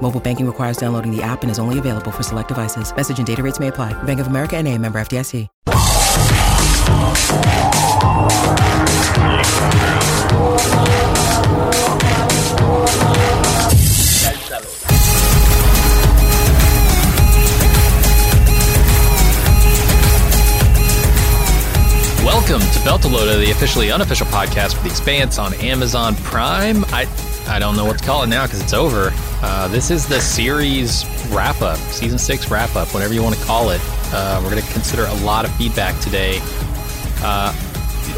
Mobile banking requires downloading the app and is only available for select devices. Message and data rates may apply. Bank of America and a member FDIC. Welcome to Beltalowda, the officially unofficial podcast for The Expanse on Amazon Prime. I I don't know what to call it now because it's over. Uh, this is the series wrap up, season six wrap up, whatever you want to call it. Uh, we're going to consider a lot of feedback today. Uh,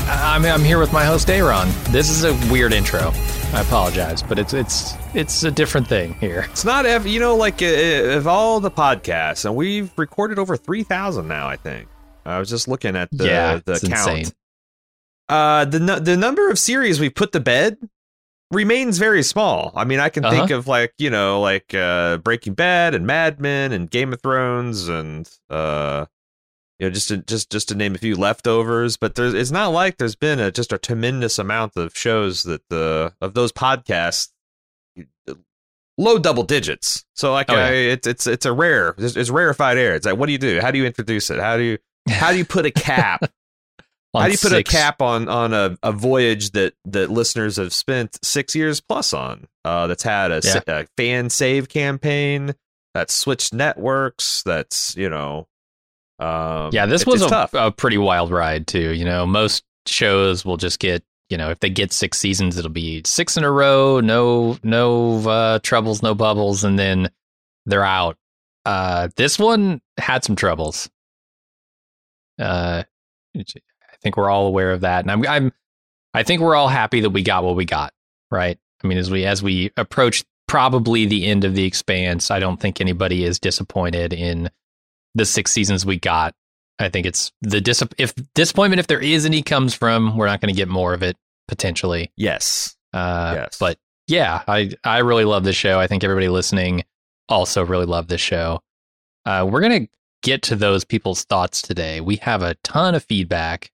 I'm, I'm here with my host Aaron. This is a weird intro. I apologize, but it's it's it's a different thing here. It's not ev you know like uh, of all the podcasts, and we've recorded over three thousand now. I think I was just looking at the yeah, the count. insane. Uh, the the number of series we put to bed remains very small. I mean, I can think Uh-huh. of like you know like uh, Breaking Bad and Mad Men and Game of Thrones and uh, you know just to, just just to name a few leftovers. But there's it's not like there's been a just a tremendous amount of shows that the of those podcasts low double digits. So like Oh, yeah. I, it's it's it's a rare it's, it's rarefied air. It's like what do you do? How do you introduce it? How do you how do you put a cap? How do you put six- a cap on on a, a voyage that that listeners have spent six years plus on? Uh, that's had a, sa- a fan save campaign. That's switched networks. That's you know. Um, Yeah, this it- was a, a pretty wild ride too. You know, most shows will just get you know if they get six seasons, it'll be six in a row, no no uh, troubles, no bubbles, and then they're out. Uh, this one had some troubles. Uh, think we're all aware of that, and I'm I'm I think we're all happy that we got what we got. Right. I mean, as we as we approach probably the end of the expanse, I don't think anybody is disappointed in the six seasons we got. I think it's the dis- if disappointment if there is any comes from we're not going to get more of it potentially. yes. Uh, Yes. But yeah, I I really love this show. I think everybody listening also really love this show. Uh, we're gonna get to those people's thoughts today. We have a ton of feedback.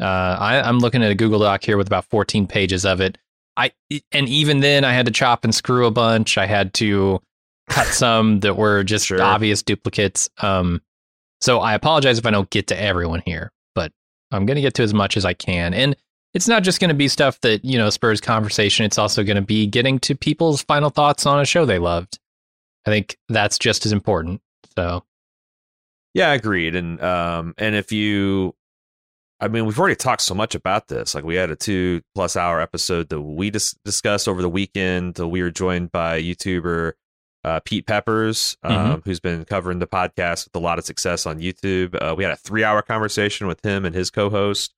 Uh, I, I'm looking at a Google Doc here with about 14 pages of it. I and even then I had to chop and screw a bunch. I had to cut some that were just Sure. obvious duplicates. Um, so I apologize if I don't get to everyone here, but I'm going to get to as much as I can. And it's not just going to be stuff that, you know, spurs conversation. It's also going to be getting to people's final thoughts on a show they loved. I think that's just as important. So, Yeah, agreed. And um, and if you, I mean, we've already talked so much about this. Like we had a two plus hour episode that we dis- discussed over the weekend. Uh, We were joined by YouTuber uh, Pete Peppers, um, who's been covering the podcast with a lot of success on YouTube. Uh, we had a three hour conversation with him and his co host.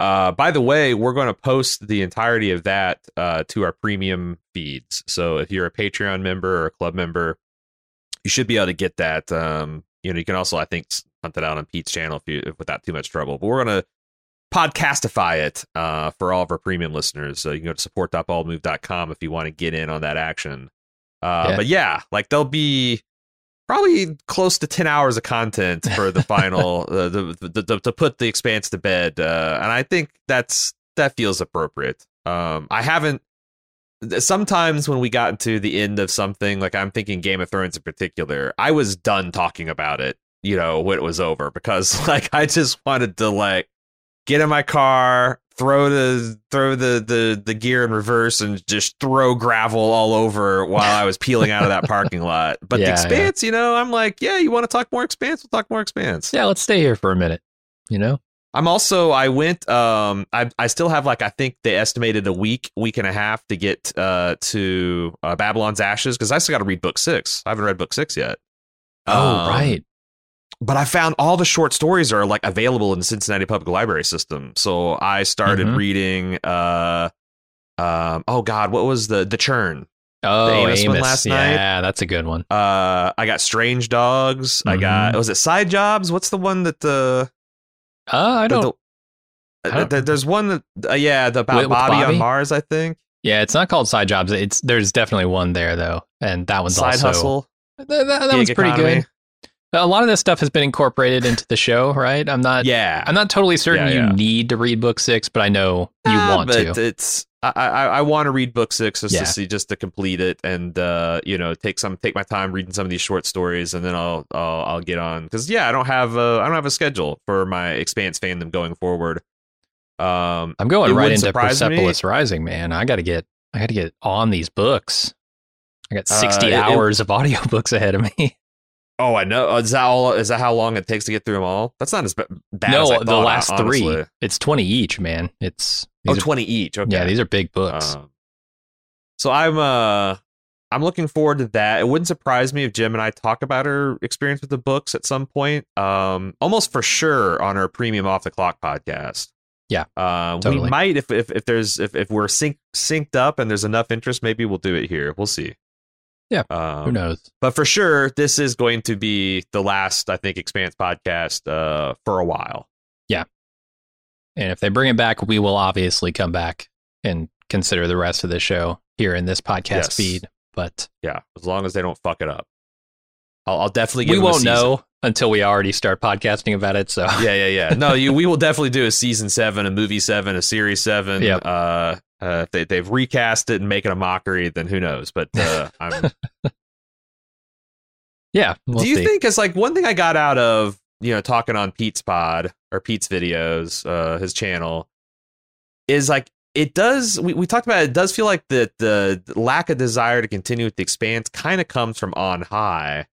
Uh, by the way, we're going to post the entirety of that uh, to our premium feeds. So if you're a Patreon member or a club member, you should be able to get that. Um, you know, you can also, I think, hunt it out on Pete's channel if you if, without too much trouble. But we're gonna podcastify it uh, for all of our premium listeners. So you can go to support.baldmove.com if you want to get in on that action. Uh, Yeah. But yeah, like there'll be probably close to 10 hours of content for the final uh, the, the, the, to put the expanse to bed uh, and i think that's that feels appropriate um i haven't sometimes when we got into the end of something like i'm thinking game of thrones in particular i was done talking about it you know when it was over because like i just wanted to like get in my car throw the throw the the the gear in reverse and just throw gravel all over while i was peeling out of that parking lot but Yeah, the yeah. expanse you know i'm like yeah you want to talk more expanse we'll talk more expanse yeah, let's stay here for a minute. You know? I'm also I went um I I still have like I think they estimated a week week and a half to get uh to uh, Babylon's Ashes because I still got to read book six. I haven't read book six yet. Oh, Um, right. But I found all the short stories are like available in the Cincinnati Public Library system. So I started Mhm. reading uh um oh god what was the the churn Oh, Amos Amos. one last night. Yeah, that's a good one. uh I got Strange Dogs I got Mhm. was it Side Jobs what's the one that the Uh, I don't. the- I don't- th- there's one that uh, yeah, the about Bobbie, Bobbie? on Mars, I think. yeah, it's not called side jobs. It's there's definitely one there though, and that one's also Side also hustle. That, that, that one's pretty economy. good. A lot of this stuff has been incorporated into the show, right? I'm not. Yeah. I'm not totally certain Yeah, you need to read book six, but I know you Ah, want but to. It's I I, I want to read book six just Yeah. to see just to complete it and uh you know take some take my time reading some of these short stories and then I'll I'll, I'll get on because yeah I don't have a I don't have a schedule for my Expanse fandom going forward. Um, I'm going right into surprise me. Persepolis Rising, man. I got to get. I got to get on these books. I got Uh, 60 it- it- hours of audiobooks ahead of me. oh I know is that all is that how long it takes to get through them all? That's not as ba- bad. as I no, the thought, last three. It's 20 each, man. It's Oh, are- 20 each. Okay. yeah, these are big books. Um, so I'm uh I'm looking forward to that. It wouldn't surprise me if Jim and I talk about our experience with the books at some point. Um almost for sure on our premium off the clock podcast. Yeah, Uh, we might if, if if there's if, if we're sync, synced up and there's enough interest, maybe we'll do it here. We'll see. Yeah, Um, Who knows? But for sure, this is going to be the last, I think, Expanse podcast uh, for a while. Yeah. And if they bring it back, we will obviously come back and consider the rest of the show here in this podcast Yes. feed. But Yeah, as long as they don't fuck it up. I'll, I'll definitely give we won't know until we already start podcasting about it. So yeah, yeah, yeah. No, you. We will definitely do a season seven, a movie seven, a series seven. Yep. Uh, uh, if they, they've recast it and make it a mockery, then who knows? But uh, I'm. yeah, we'll do you see. think? Because like one thing I got out of you know talking on Pete's pod or Pete's videos, uh, his channel, is like it does. We, we talked about it. It does feel like the the lack of desire to continue with the expanse kind of comes from on high,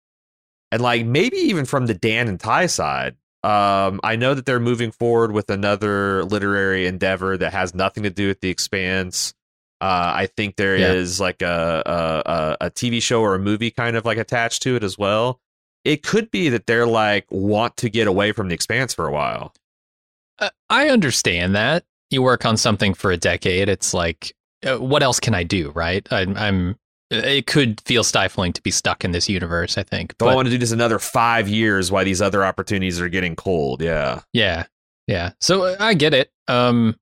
and like maybe even from the Dan and Ty side. Um, I know that they're moving forward with another literary endeavor that has nothing to do with the expanse. Uh, I think there is Yeah. like a, a a a TV show or a movie kind of like attached to it as well. It could be that they're like want to get away from the expanse for a while. Uh, I understand that you work on something for a decade. It's like, uh, what else can I do? Right? I'm. I'm it could feel stifling to be stuck in this universe. I think. Don't But- want to do this another five years while these other opportunities are getting cold. Yeah. Yeah. Yeah. So uh, I get it. Um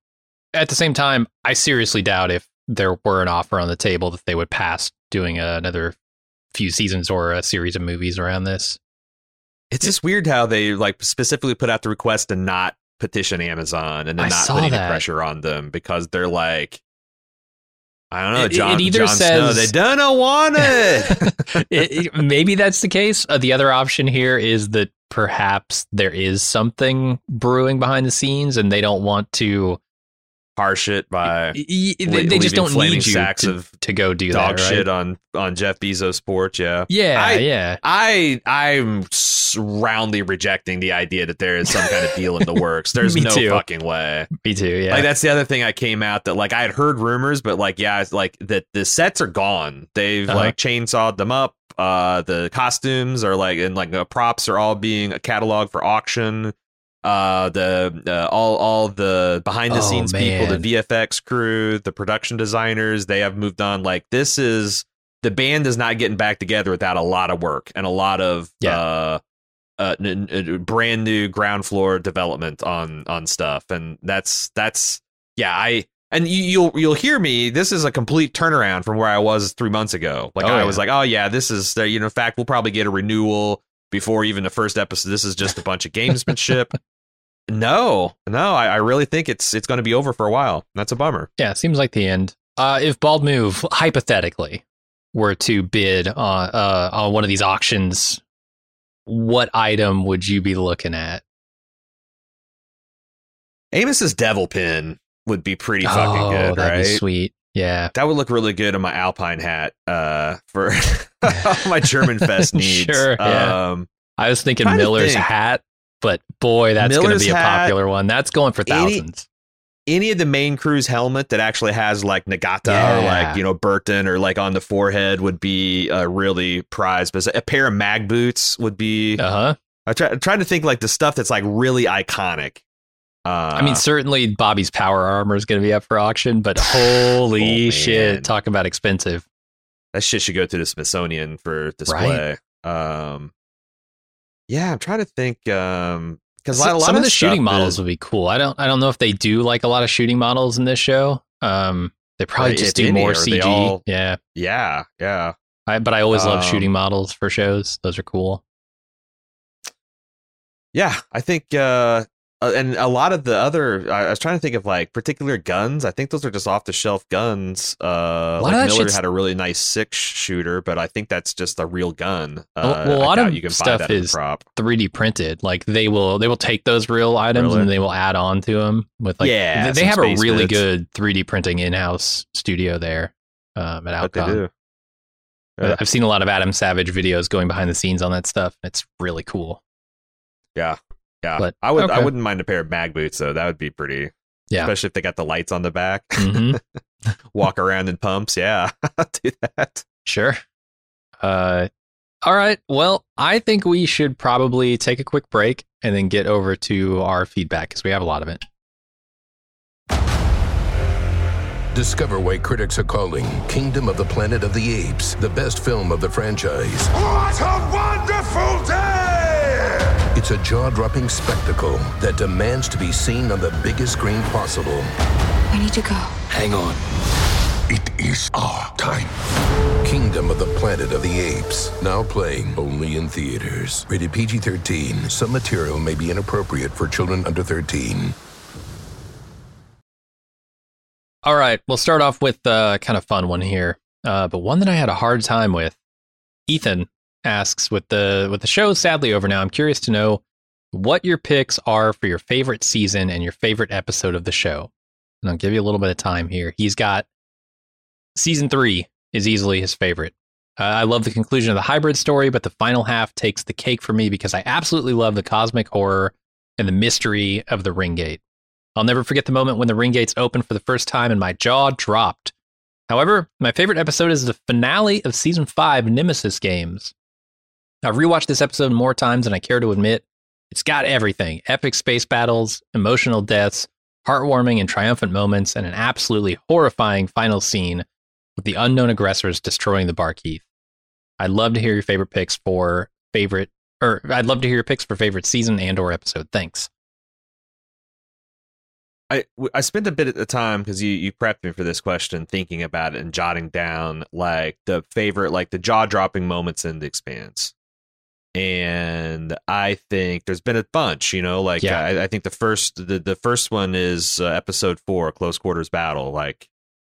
at the same time, I seriously doubt if there were an offer on the table that they would pass doing another few seasons or a series of movies around this. It's just weird how they like specifically put out the request to not petition Amazon and then I not saw put any pressure on them because they're like, I don't know, It- it John, either Jon Snow, says- they don't want it. It- it- maybe that's the case. Uh, the other option here is that perhaps there is something brewing behind the scenes and they don't want to Harsh it by they, they just don't need you sacks to, of to go do dog that, right? shit on on Jeff Bezos' porch. Yeah. Yeah, I- yeah. I I'm roundly rejecting the idea that there is some kind of deal in the works. There's no too. fucking way. Me too. Yeah. Like that's the other thing I came out that like I had heard rumors, but like yeah, it's like that the sets are gone. They've Uh-huh. like chainsawed them up. Uh, the costumes are like and like the props are all being cataloged for auction. Uh, the uh, all all the behind the scenes Oh, people, the VFX crew, the production designers, they have moved on. Like this is the band is not getting back together without a lot of work and a lot of Yeah. uh, uh, n- n- brand new ground floor development on on stuff, and that's that's yeah. I and you, you'll you'll hear me. This is a complete turnaround from where I was three months ago. Like Oh, I yeah. was like, oh yeah, this is there. You know, in fact, we'll probably get a renewal before even the first episode. This is just a bunch of gamesmanship. no, no, I, I really think it's it's going to be over for a while. That's a bummer. Yeah, seems like the end. Uh, if Bald Move hypothetically were to bid on uh, on one of these auctions, what item would you be looking at? Amos's devil pin would be pretty fucking oh, good, right? sweet. Yeah, That would look really good on my Alpine hat uh, for my German Fest needs. Sure, yeah. Um, I was thinking Miller's think. hat, but boy, that's going to be a popular one. That's going for thousands. any of the main crew's helmet that actually has like Nagata or like you know Burton or like on the forehead would be uh, really prized. But a pair of mag boots would be. Uh huh. I try I'm trying to think like the stuff that's like really iconic. Uh, I mean, certainly Bobbie's power armor is going to be up for auction, but holy Oh, shit, talk about expensive. that shit should go to the Smithsonian for display. Um, yeah, I'm trying to think. Um, because So- some of the shooting models is- would be cool. I don't I don't know if they do like a lot of shooting models in this show. Um, they probably just do more CG. all- yeah, yeah, yeah. I, but I always love Um, shooting models for shows. Those are cool. Yeah, I think, uh, uh, and a lot of the other, I, I was trying to think of like particular guns. I think those are just off the shelf guns. Uh, like Miller had a really nice six shooter, but I think that's just a real gun. Uh, Well- a lot of you can stuff buy that as a is- prop. 3D printed. Like they will they will take those real items Really? and they will add on to them with like Yeah, they, they have a really bits. good 3D printing in house studio there um, at Alcon. do. Yeah. I've seen a lot of Adam Savage videos going behind the scenes on that stuff. It's really cool. Yeah, yeah. But- I would. I wouldn't mind a pair of mag boots though. That would be pretty. Yeah. especially if they got the lights on the back. hmm Walk around in pumps. Yeah, do that. Sure. Uh, all right. Well, I think we should probably take a quick break and then get over to our feedback because we have a lot of it. Discover why critics are calling Kingdom of the Planet of the Apes the best film of the franchise. What a wonderful day! It's a jaw dropping spectacle that demands to be seen on the biggest screen possible. We need to go. Hang on. It is our time. Kingdom of the Planet of the Apes. Now playing only in theaters. Rated PG 13. Some material may be inappropriate for children under 13. All right. We'll start off with uh, kind of fun one here, uh, but one that I had a hard time with. Ethan asks, with the with the show sadly over now, I'm curious to know what your picks are for your favorite season and your favorite episode of the show. And I'll give you a little bit of time here. He's got season three is easily his favorite. Uh, I love the conclusion of the hybrid story, but the final half takes the cake for me because I absolutely love the cosmic horror and the mystery of the ring gate. I'll never forget the moment when the ring gates opened for the first time and my jaw dropped. However, my favorite episode is the finale of season five, Nemesis Games. I've rewatched this episode more times than I care to admit. It's got everything epic space battles, emotional deaths, heartwarming and triumphant moments, and an absolutely horrifying final scene with the unknown aggressors destroying the Barkeith. I'd love to hear your favorite picks for favorite, or I'd love to hear your picks for favorite season and or episode. Thanks. I, I spent a bit of the time because you you prepped me for this question, thinking about it and jotting down like the favorite, like the jaw dropping moments in the Expanse. And I think there's been a bunch, you know, like Yeah. I, I think the first the the first one is uh, episode four, close quarters battle, like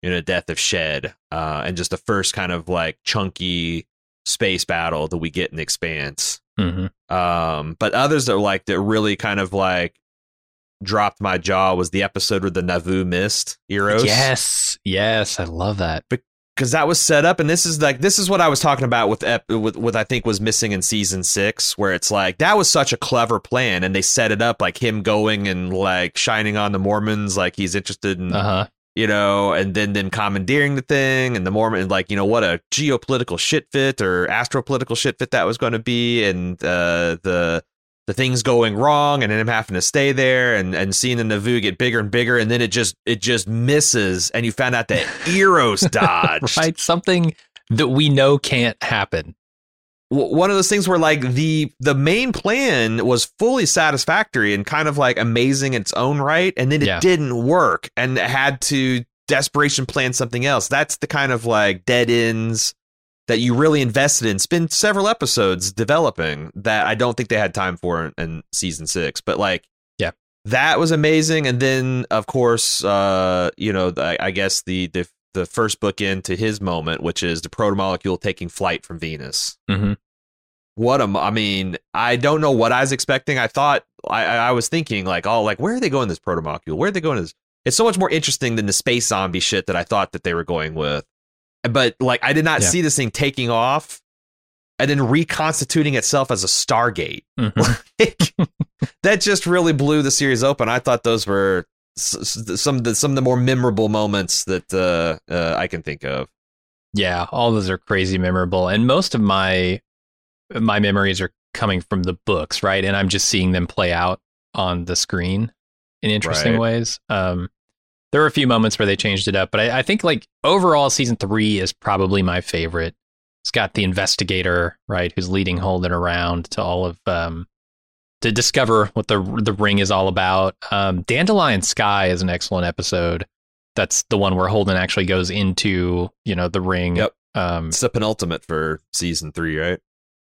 you know, death of Shed, uh, and just the first kind of like chunky space battle that we get in Expanse. hmm Um, but others that like that really kind of like dropped my jaw was the episode with the Nauvoo mist Eros. Yes, yes, I love that. Because that was set up, and this is like this is what I was talking about with ep- with what I think was missing in season six, where it's like that was such a clever plan, and they set it up like him going and like shining on the Mormons, like he's interested in Uh huh. you know, and then then commandeering the thing, and the Mormon, like, you know, what a geopolitical shit fit or astropolitical shit fit that was going to be, and uh, the the things going wrong, and then him having to stay there, and and seeing the Nauvoo get bigger and bigger, and then it just it just misses, and you found out that Eros dodged. Right, something that we know can't happen. one of those things where like the the main plan was fully satisfactory and kind of like amazing in its own right and then it Yeah. didn't work and had to desperation plan something else that's the kind of like dead ends that you really invested in spend several episodes developing that i don't think they had time for in, in season six but like Yeah. that was amazing and then of course uh you know the, i guess the the the first book into his moment which is the protomolecule taking flight from venus hmm what a mo- I mean, I don't know what I was expecting. I thought I, I I was thinking like, oh, like where are they going this protomolecule? Where are they going this? It's so much more interesting than the space zombie shit that I thought that they were going with. But like, I did not Yeah. see this thing taking off and then reconstituting itself as a Stargate. hmm that just really blew the series open. I thought those were some of the some of the more memorable moments that uh, uh, I can think of. Yeah, all those are crazy memorable, and most of my my memories are coming from the books, right? And I'm just seeing them play out on the screen in interesting Right. ways. Um, there were a few moments where they changed it up, but I, I think like overall, season three is probably my favorite. It's got the investigator, right, who's leading Holden around to all of um, to discover what the the ring is all about. Um, Dandelion Sky is an excellent episode. That's the one where Holden actually goes into you know the ring. Yep. Um, It's the penultimate for season three, right?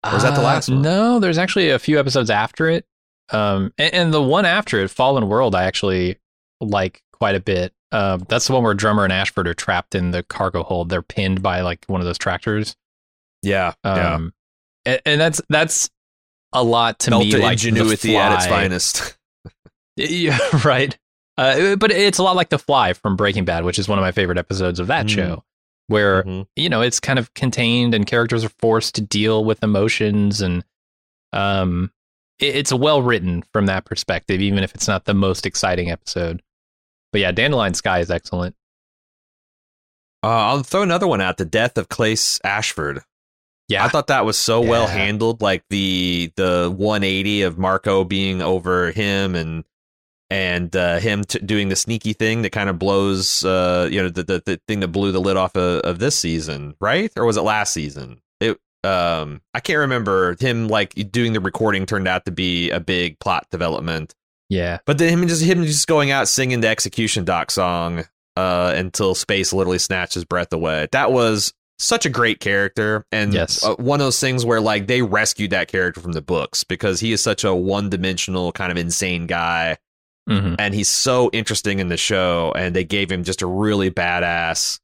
Or is that the uh, last one? No, there's actually a few episodes after it. Um, and, and the one after it, Fallen World, I actually like quite a bit. Um, that's the one where Drummer and Ashford are trapped in the cargo hold. They're pinned by like one of those tractors. Yeah. yeah. Um, and, and that's that's a lot to me like The ingenuity at its finest. Yeah, right. Uh, but it's a lot like The Fly from Breaking Bad, which is one of my favorite episodes of that Mm. show, where Mhm. you know it's kind of contained and characters are forced to deal with emotions and um, it- it's well written from that perspective, even if it's not the most exciting episode. But yeah, Dandelion Sky is excellent. Uh, I'll throw another one out: the death of Klaes Ashford. Yeah, I thought that was so well handled, like the the 180 of Marco being over him and and uh, him t- doing the sneaky thing that kind of blows, uh, you know, the, the the thing that blew the lid off of, of this season, right? Or was it last season? It um, I can't remember him like doing the recording turned out to be a big plot development. Yeah, But then him just him just going out singing the execution dock song uh, until space literally snatched his breath away. That was such a great character, and Yes. uh, one of those things where like they rescued that character from the books because he is such a one dimensional kind of insane guy, hmm and he's so interesting in the show, and they gave him just a really badass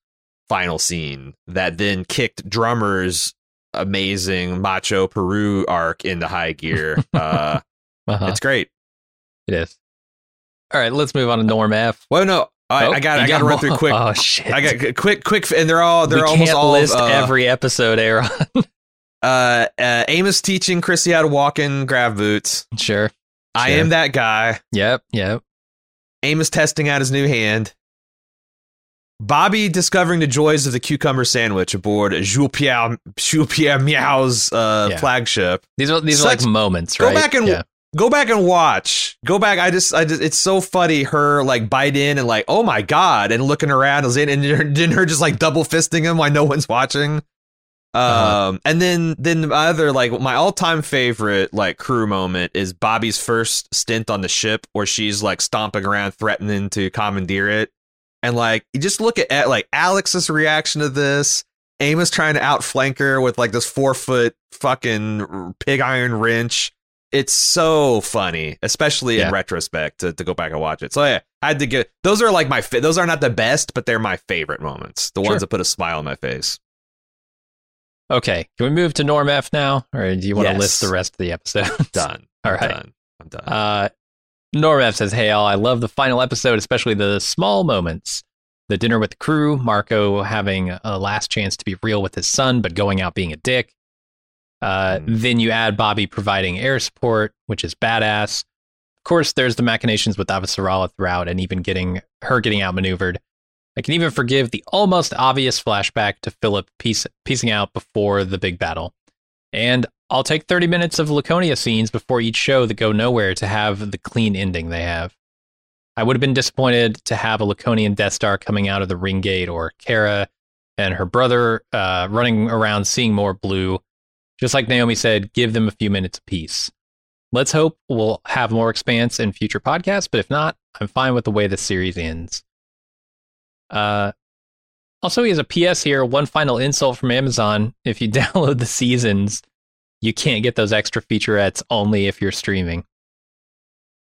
final scene that then kicked drummers amazing macho peru arc into high gear uh uh-huh. it's great it is. All right, let's move on to Norm F. well no I, Oh, I got. I got to run through quick Oh shit! I got quick, quick, and they're all they're we almost all list uh, every episode, Aaron. Uh, uh, Amos teaching Chrissy how to walk in grab boots. sure. I Sure. am that guy. Yep. Yep. Amos testing out his new hand. Bobbie discovering the joys of the cucumber sandwich aboard Jules Pierre Jules Pierre Mao's uh, Yeah. flagship. These are these are like moments, Go back and yeah. Go back and watch. Go back. I just, I just, it's so funny. Her like bite in and like, oh my god, and looking around and then then her just like double fisting him while no one's watching. Um, Uh-huh. and then then my other like my all time favorite like crew moment is Bobbie's first stint on the ship where she's like stomping around threatening to commandeer it, and like you just look at, at like Alex's reaction to this. Amos trying to outflank her with like this four foot fucking pig iron wrench. It's so funny, especially Yeah. in retrospect to, to go back and watch it. So yeah, I had to get those are like my fa- those are not the best, but they're my favorite moments. The Sure. ones that put a smile on my face. Okay. Can we move to Norm F now, or do you want Yes. to list the rest of the episode? Done. All I'm. Done. I'm done. Uh, Norm F says, "Hey all, I love the final episode, especially the small moments. The dinner with the crew, Marco having a last chance to be real with his son, but going out being a dick. Uh, Mm. Then you add Bobbie providing air support, which is badass. Of course, there's the machinations with Avasarala throughout, and even getting her getting outmaneuvered. I can even forgive the almost obvious flashback to Filip piece, piecing out before the big battle. And I'll take 30 minutes of Laconia scenes before each show that go nowhere to have the clean ending they have. I would have been disappointed to have a Laconian Death Star coming out of the ring gate or Cara and her brother uh, running around seeing more blue. Just like Naomi said, give them a few minutes apiece. Let's hope we'll have more expanse in future podcasts, but if not, I'm fine with the way the series ends. Uh, also, he has a PS here. One final insult from Amazon. If you download the seasons, you can't get those extra featurettes only if you're streaming.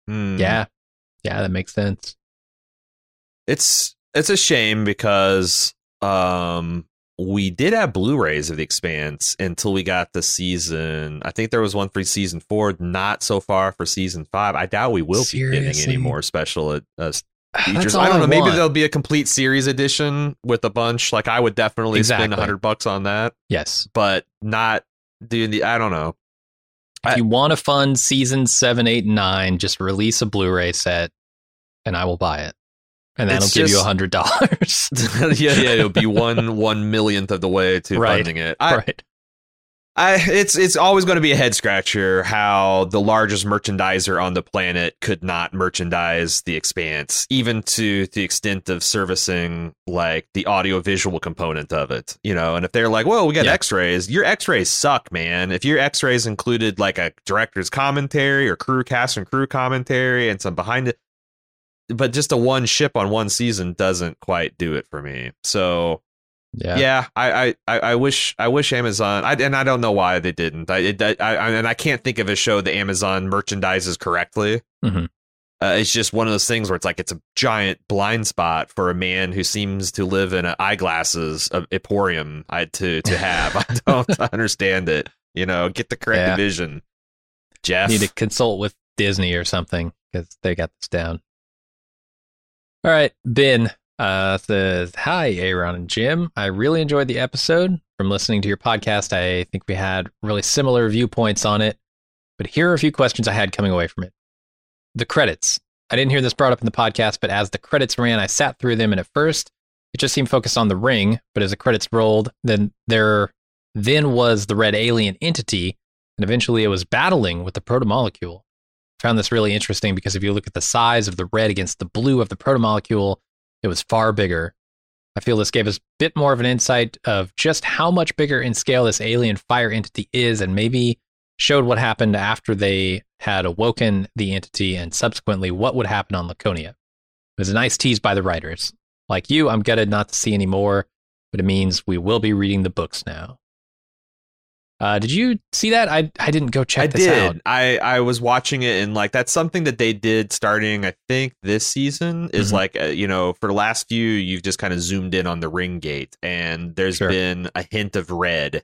Hmm. Yeah. Yeah, that makes sense. it's it's a shame because um we did have Blu-rays of the Expanse until we got the season. I think there was one for season four, not so far for season five. I doubt we will be getting any more special uh, features. I don't know. Maybe there'll be a complete series edition with a bunch. Like I would definitely spend a hundred bucks on that, Yes. but not doing the. I don't know. If I- you want to fund season seven, eight, and nine, just release a Blu-ray set, and I will buy it, and that'll It's give you a hundred dollars. yeah, yeah, it'll be one one millionth of the way to Right. funding it. I, right. I it's it's always going to be a head scratcher how the largest merchandiser on the planet could not merchandise the expanse, even to the extent of servicing like the audio visual component of it. You know, and if they're like, well, we got Yeah. X-rays, your X-rays suck, man. If your X-rays included like a director's commentary or crew cast and crew commentary and some behind it, but just a one ship on one season doesn't quite do it for me. So Yeah. yeah, I, I, I wish I wish Amazon I, and I don't know why they didn't. I, it, I, I and I can't think of a show that Amazon merchandises correctly. Mhm. Uh, it's just one of those things where it's like it's a giant blind spot for a man who seems to live in an eyeglasses of emporium. I to to have. I don't understand it. You know, get the correct Yeah. division. Jeff, Need to consult with Disney or something because they got this down. All right, Ben uh, says, "Hi, Aaron and Jim. I really enjoyed the episode. From listening to your podcast, I think we had really similar viewpoints on it. But here are a few questions I had coming away from it. The credits. I didn't hear this brought up in the podcast, but as the credits ran, I sat through them, and at first, it just seemed focused on the ring. But as the credits rolled, then there then was the red alien entity." and eventually it was battling with the protomolecule. I found this really interesting because if you look at the size of the red against the blue of the protomolecule, it was far bigger. I feel this gave us a bit more of an insight of just how much bigger in scale this alien fire entity is, and maybe showed what happened after they had awoken the entity and subsequently what would happen on Laconia. It was a nice tease by the writers. Like you, I'm gutted not to see any more, but it means we will be reading the books now. Uh, did you see that? I I didn't go check I this did. out. I I was watching it and like that's something that they did starting I think this season is Mhm. like uh, you know for the last few you've just kind of zoomed in on the ring gate and there's Sure. been a hint of red.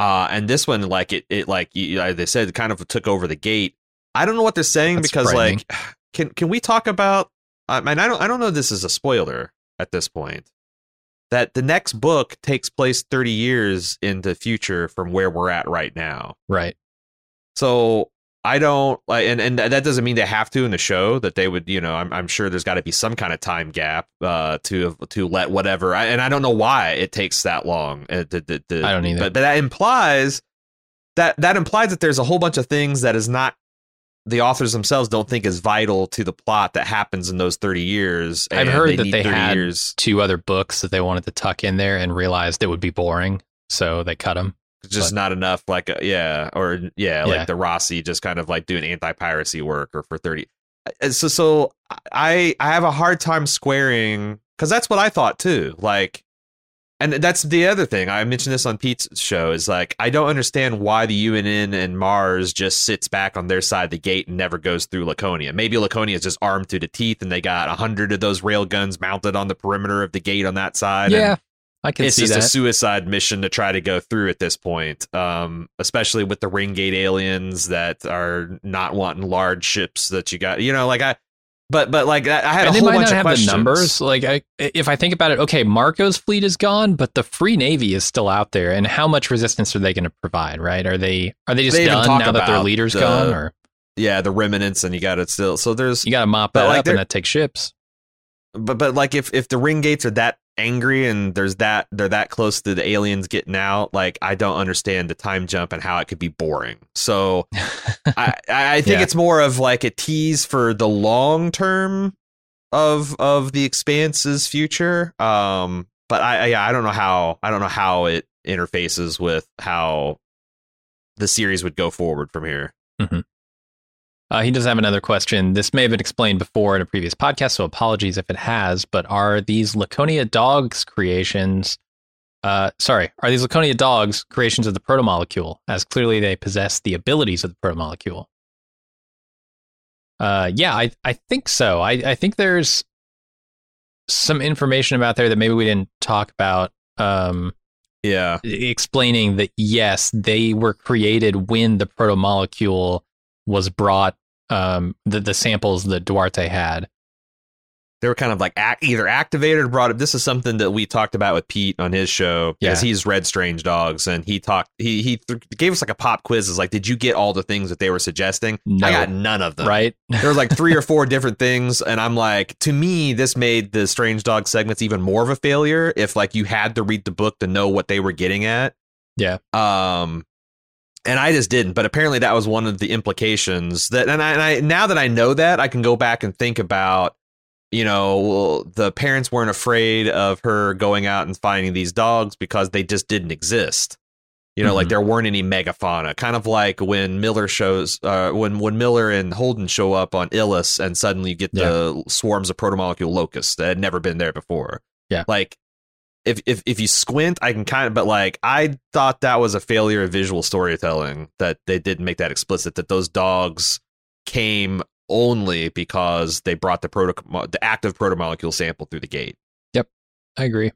Uh and this one like it it like you, uh, they said kind of took over the gate. I don't know what they're saying That's because like can can we talk about I mean I don't I don't know if this is a spoiler at this point. That the next book takes place 30 years into the future from where we're at right now. Right. So I don't like, and, and that doesn't mean they have to in the show that they would, you know, I'm, I'm sure there's got to be some kind of time gap uh, to to let whatever, I, and I don't know why it takes that long. Uh, the, the, the, I don't either. But, but that implies that that implies that there's a whole bunch of things that is not the authors themselves don't think is vital to the plot that happens in those 30 years. I've heard that they had years. two other books that they wanted to tuck in there and realized it would be boring, so they cut them. just but- not enough like a, yeah or yeah Yeah. like the Roci just kind of like doing anti-piracy work or for 30 Uh, so so i i have a hard time squaring because that's what i thought too like and that's the other thing i mentioned this on pete's show is like i don't understand why the unn and mars just sits back on their side of the gate and never goes through laconia maybe laconia is just armed to the teeth and they got a hundred of those rail guns mounted on the perimeter of the gate on that side and Yeah, I can see. it's see just that. a suicide mission to try to go through at this point um especially with the ring gate aliens that are not wanting large ships that you got you know like i but but like i I had and a they whole might bunch not of have questions the numbers. Like, I, if I think about it, okay, Marco's fleet is gone, but the Free Navy is still out there. And how much resistance are they going to provide? Right? Are they are they just They done now that their about leader's the- gone? Or yeah the remnants and you got it still so there's you got to mop But, that like, up, they're- and that takes ships. but but like if if the ring gates are that angry and there's that they're that close to the aliens getting out like i don't understand the time jump and how it could be boring so I, I think Yeah. it's more of like a tease for the long term of of the expanse's future. Um, but I, I yeah, I don't know how I don't know how it interfaces with how the series would go forward from here. Uh, he does have another question. This may have been explained before in a previous podcast, so apologies if it has. But are these Laconia dogs creations? Uh, sorry, are these Laconia dogs creations of the protomolecule? As clearly they possess the abilities of the protomolecule. Uh, yeah, I I think so. I I think there's some information about there that maybe we didn't talk about. Um, Yeah, explaining that yes, they were created when the protomolecule was brought. Um, the the samples that Duarte had. they were kind of like act, either activated or brought up. This is something that we talked about with Pete on his show because Yeah. he's read Strange Dogs and he talked. He he th- gave us like a pop quiz. Is like, did you get all the things that they were suggesting? No. I got none of them. Right? there was like three or four different things and i'm like to me this made the strange dog segments even more of a failure if like you had to read the book to know what they were getting at Yeah. um and I just didn't. But apparently, that was one of the implications that. And I, and I now that I know that, I can go back and think about, you know, the parents weren't afraid of her going out and finding these dogs because they just didn't exist. You know, like Mhm. there weren't any megafauna. Kind of like when Miller shows, uh, when when Miller and Holden show up on Ilus, and suddenly you get the swarms of protomolecule locusts that had never been there before. Yeah. like if if if you squint, I can kind of, but like I thought that was a failure of visual storytelling that they didn't make that explicit. That those dogs came only because they brought the proto the active protomolecule sample through the gate. Yep, I agree.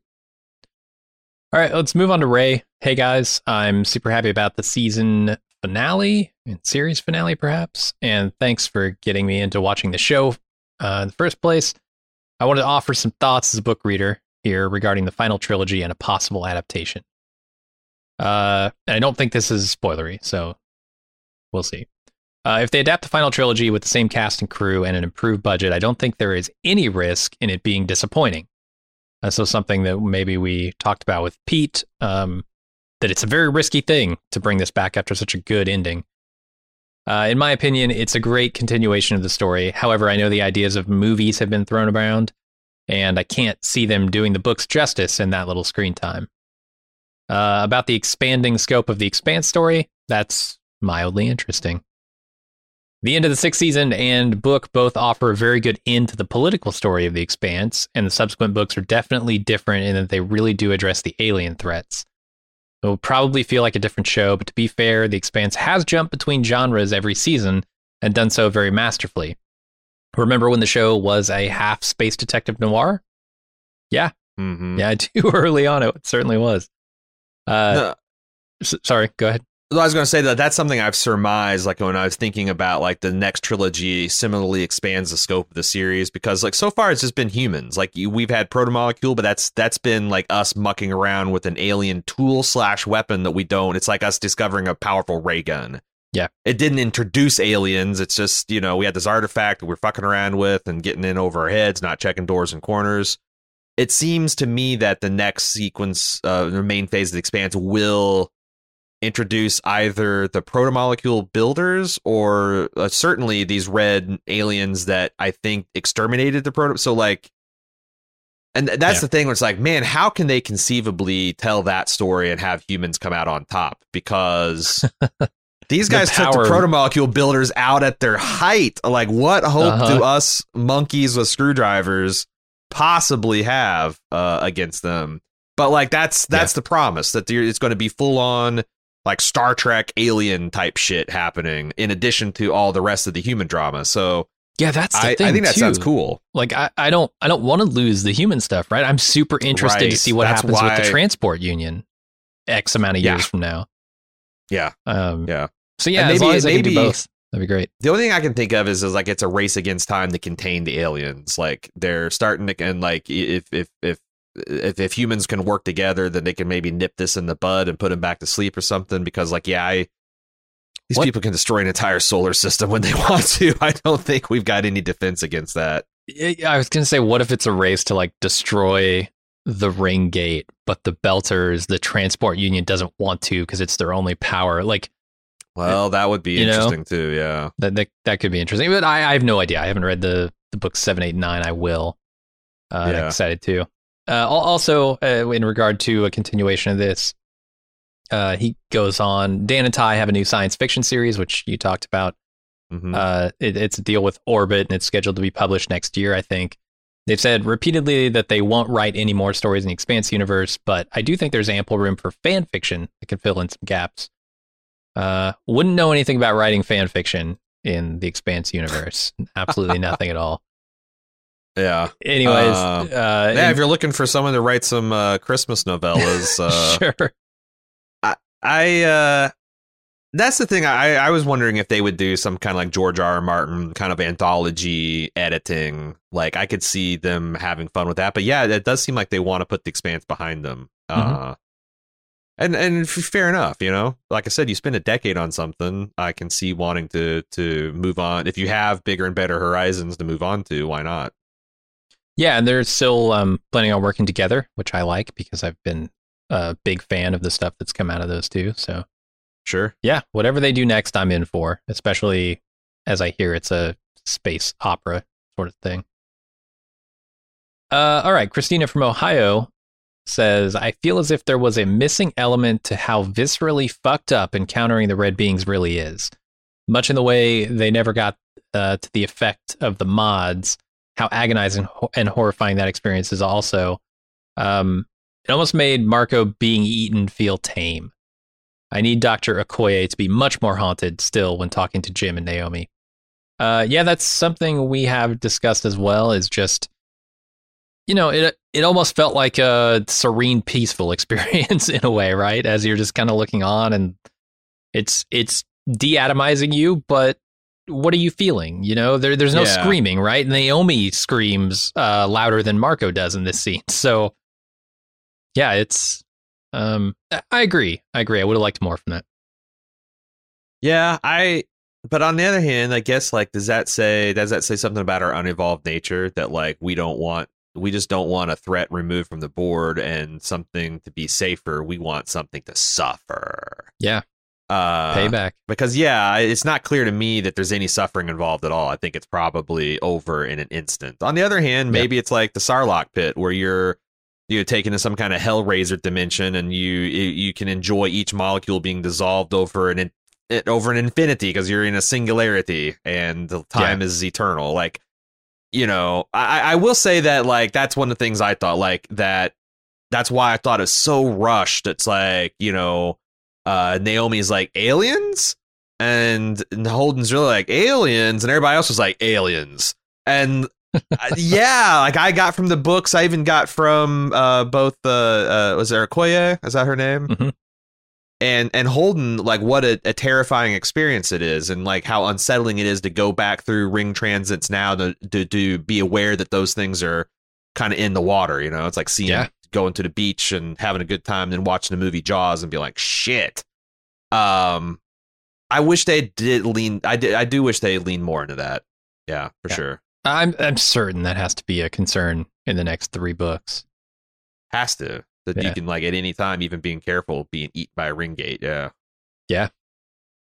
All right, let's move on to Ray. Hey guys, I'm super happy about the season finale and series finale, perhaps. And thanks for getting me into watching the show uh, in the first place. I wanted to offer some thoughts as a book reader here regarding the final trilogy and a possible adaptation. Uh, I don't think this is spoilery, so we'll see. Uh, if they adapt the final trilogy with the same cast and crew and an improved budget, I don't think there is any risk in it being disappointing. Uh, so something that maybe we talked about with Pete, um, that it's a very risky thing to bring this back after such a good ending. Uh, in my opinion, it's a great continuation of the story. However, I know the ideas of movies have been thrown around, and I can't see them doing the books justice in that little screen time. Uh, about the expanding scope of the Expanse story, that's mildly interesting. The end of the sixth season and book both offer a very good end to the political story of The Expanse, and the subsequent books are definitely different in that they really do address the alien threats. It will probably feel like a different show, but to be fair, The Expanse has jumped between genres every season and done so very masterfully. Remember when the show was a half space detective noir? Yeah, Mm-hmm. yeah, too early on. It certainly was. Uh, No, s- sorry, go ahead. I was going to say that that's something I've surmised, like when I was thinking about like the next trilogy, similarly expands the scope of the series because like so far it's just been humans. Like you, we've had protomolecule, but that's that's been like us mucking around with an alien tool slash weapon that we don't. It's like us discovering a powerful ray gun. Yeah. it didn't introduce aliens. It's just you know we had this artifact that we're fucking around with and getting in over our heads, not checking doors and corners. It seems to me that the next sequence, uh, the main phase of the expanse, will introduce either the protomolecule builders or uh, certainly these red aliens that I think exterminated the proto. So like, and th- that's Yeah. the thing where it's like, man, how can they conceivably tell that story and have humans come out on top? Because these The guys took the power- protomolecule builders out at their height. Like, what hope Uh-huh. do us monkeys with screwdrivers possibly have uh, against them? But like, that's that's the promise that it's going to be full on like Star Trek alien type shit happening in addition to all the rest of the human drama. So Yeah, that's the I, thing. I think that too. sounds cool. Like I, I don't I don't want to lose the human stuff, right? I'm super interested to see what That's happens with the transport union X amount of Yeah. years from now. Yeah. Um Yeah. so yeah, And as maybe- long as they can do maybe- both, that'd be great. The only thing I can think of is, is like it's a race against time to contain the aliens. Like they're starting to and like if if if if, if humans can work together, then they can maybe nip this in the bud and put them back to sleep or something. Because like yeah, I these What- people can destroy an entire solar system when they want to. I don't think we've got any defense against that. Yeah, I was gonna say, what if it's a race to like destroy the ring gate, but the Belters, the transport union doesn't want to because it's their only power. Like Well, that would be You know? interesting too. Yeah. that, that that could be interesting. But I, I have no idea. I haven't read the the book seven, eight, nine. I will. Uh, and I'm Yeah. excited too. Uh, also, uh, in regard to a continuation of this, uh, he goes on. Dan and Ty have a new science fiction series, which you talked about. Mhm. Uh, it, it's a deal with Orbit, and it's scheduled to be published next year, I think. They've said repeatedly that they won't write any more stories in the Expanse universe, but I do think there's ample room for fan fiction that can fill in some gaps. Uh, wouldn't know anything about writing fan fiction in the Expanse universe. Absolutely nothing at all. yeah. Anyways, Uh, uh, Yeah. If you're looking for someone to write some uh, Christmas novellas, uh, sure. I uh that's the thing. I I was wondering if they would do some kind of like George R. R. Martin kind of anthology editing. Like I could see them having fun with that. But yeah, it does seem like they want to put the expanse behind them. Uh and and f- fair enough, you know. Like I said, you spend a decade on something. I can see wanting to to move on. If you have bigger and better horizons to move on to, why not? Yeah, and they're still um, planning on working together, which I like because I've been a big fan of the stuff that's come out of those two. So Sure. Yeah, whatever they do next, I'm in for. Especially as I hear it's a space opera sort of thing. Uh, all right, Christina from Ohio says, I feel as if there was a missing element to how viscerally fucked up encountering the red beings really is. Much in the way they never got uh, to the effect of the mods, how agonizing and horrifying that experience is also. Um, it almost made Marco being eaten feel tame. I need Dr. Okoye to be much more haunted still when talking to Jim and Naomi. Uh, yeah, that's something we have discussed as well. Is just, you know, it it almost felt like a serene, peaceful experience in a way, right? As you're just kind of looking on, and it's it's deatomizing you, but what are you feeling? You know, there there's no Yeah. screaming, right? Naomi screams uh, louder than Marco does in this scene, so yeah, it's. Um, I- agree. I agree. I would have liked more from that. Yeah, I. But on the other hand, I guess like does that say does that say something about our unevolved nature that like we don't want we just don't want a threat removed from the board and something to be safer. We want something to suffer. Yeah, Uh, payback. because yeah, it's not clear to me that there's any suffering involved at all. I think it's probably over in an instant. On the other hand, maybe it's like the Sarlacc pit where you're you're taken to some kind of Hellraiser dimension and you you can enjoy each molecule being dissolved over an it- over an infinity because you're in a singularity and the time is eternal. Like you know, I, I will say that like that's one of the things I thought like that. That's why I thought it's so rushed. It's like you know, uh, Naomi's like aliens, and Holden's really like aliens, and everybody else was like aliens, and yeah, like I got from the books. I even got from uh, both the uh, was there Okoye? Is that her name? Mhm. And and Holden, like what a, a terrifying experience it is, and like how unsettling it is to go back through ring transits now to to, to be aware that those things are kind of in the water. You know, it's like seeing Yeah. going to the beach and having a good time, then watching the movie Jaws and be like, shit. Um, I wish they did lean. I did. I do wish they leaned more into that. Yeah, for Yeah. sure. I'm I'm certain that has to be a concern in the next three books. Has to that you can like at any time, even being careful, being eaten by a ring gate. Yeah. Yeah.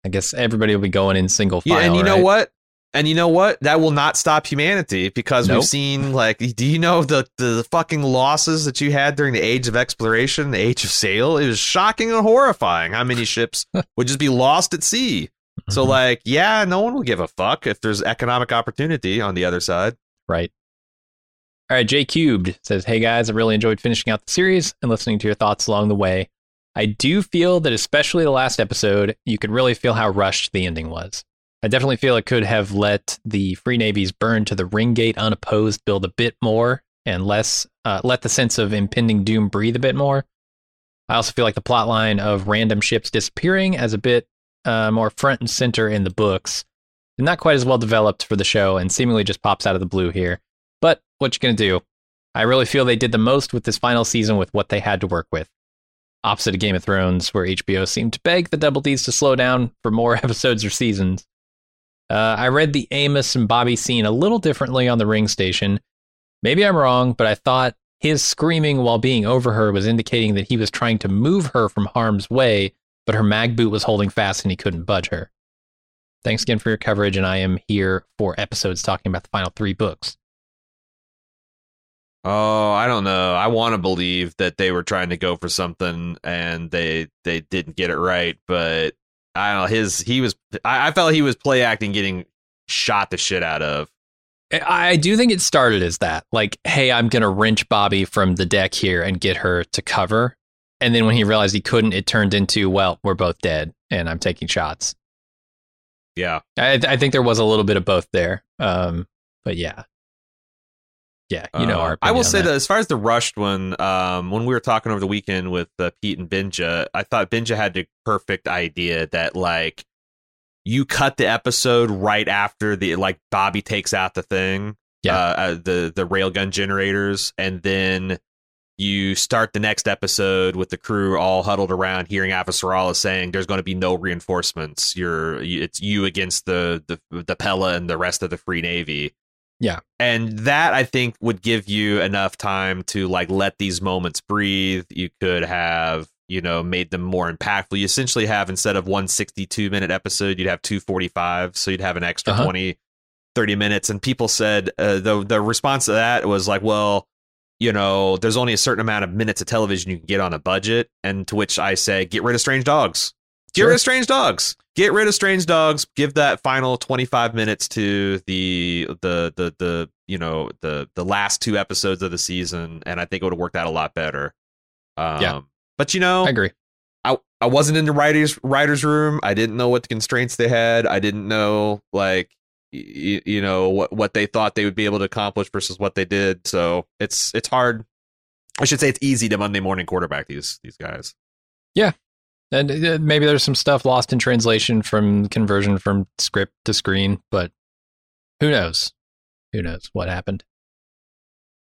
I guess everybody will be going in single file. Yeah, and you know what? And you know what? That will not stop humanity because Nope. we've seen like do you know the the fucking losses that you had during the age of exploration, the age of sail? It was shocking and horrifying how many ships would just be lost at sea. So Mhm. like, yeah, no one will give a fuck if there's economic opportunity on the other side. Right. All right, J Cubed says, Hey guys, I really enjoyed finishing out the series and listening to your thoughts along the way. I do feel that, especially the last episode, you could really feel how rushed the ending was. I definitely feel it could have let the Free Navies burn to the ring gate unopposed build a bit more and less, uh, let the sense of impending doom breathe a bit more. I also feel like the plot line of random ships disappearing as a bit uh, more front and center in the books, and not quite as well developed for the show, and seemingly just pops out of the blue here. But what you gonna do? I really feel they did the most with this final season with what they had to work with. Opposite of Game of Thrones, where HBO seemed to beg the Double D's to slow down for more episodes or seasons. Uh, I read the Amos and Bobbie scene a little differently on the ring station. Maybe I'm wrong, but I thought his screaming while being over her was indicating that he was trying to move her from harm's way, but her mag boot was holding fast and he couldn't budge her. Thanks again for your coverage, and I am here for episodes talking about the final three books. Oh, I don't know. I want to believe that they were trying to go for something and they they didn't get it right, but I don't know. His he was I, I felt he was play acting getting shot the shit out of. I I do think it started as that. Like, hey, I'm going to wrench Bobbie from the deck here and get her to cover. And then when he realized he couldn't, it turned into, well, we're both dead and I'm taking shots. Yeah. I, I think there was a little bit of both there. Um, but yeah. Yeah, you know, Uh, I will say that. as far as the rushed one, um, when we were talking over the weekend with uh, Pete and Benja, I thought Benja had the perfect idea that like you cut the episode right after the like Bobbie takes out the thing, Yeah. uh, uh, the the railgun generators, and then you start the next episode with the crew all huddled around, hearing Avasarala saying, "There's going to be no reinforcements. You're it's you against the the the Pella and the rest of the Free Navy." Yeah. And that I think would give you enough time to like let these moments breathe. You could have you know made them more impactful. You essentially have instead of one 62 minute episode, you'd have 245 so you'd have an extra Uh-huh. 20, 30 minutes. And people said uh, the the response to that was like, well. You know, there's only a certain amount of minutes of television you can get on a budget, and to which I say, get rid of Strange Dogs. Get Sure. rid of Strange Dogs. Get rid of Strange Dogs. Give that final 25 minutes to the the the the you know the the last two episodes of the season, and I think it would have worked out a lot better. Um, Yeah. But you know, I agree. I I wasn't in the writers writers room. I didn't know what the constraints they had. I didn't know like y- you know what what they thought they would be able to accomplish versus what they did. So it's it's hard. I should say it's easy to Monday morning quarterback these these guys. Yeah, and uh, maybe there's some stuff lost in translation from conversion from script to screen, but who knows? Who knows what happened?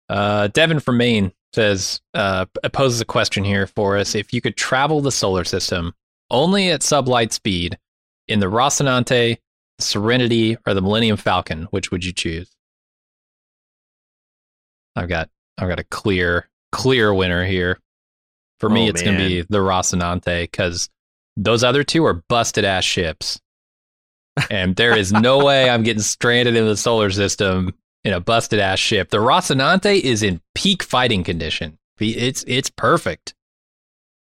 Uh, Devin from Maine says, uh, poses a question here for us. If you could travel the solar system only at sublight speed in the Rocinante, Serenity, or the Millennium Falcon, which would you choose? I've got, I've got a clear, clear winner here. For me, Oh, it's going to be the Rocinante because those other two are busted ass ships. And there is no way I'm getting stranded in the solar system in a busted ass ship. The Rocinante is in peak fighting condition. It's it's perfect.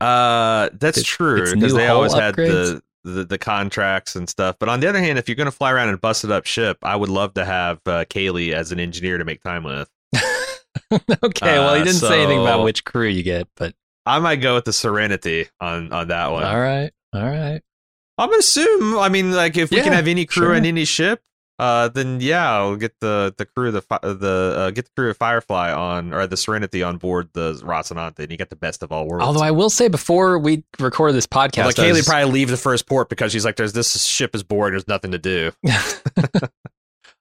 Uh, that's It's- true because they always had the, the the contracts and stuff. But on the other hand, if you're going to fly around and bust it up ship, I would love to have uh, Kaylee as an engineer to make time with. okay, well, he Uh, didn't say anything about which crew you get, but I might go with the Serenity on on that one. all right, all right. I'm assume. I mean, like if we can have any crew sure. on any ship, uh, then yeah, I'll get the the crew of the fi- the uh, get the crew of Firefly on or the Serenity on board the Rocinante, and you get the best of all worlds. Although I will say, before we record this podcast, like I Kaylee was- probably leave the first port because she's like, "There's this ship is bored. There's nothing to do."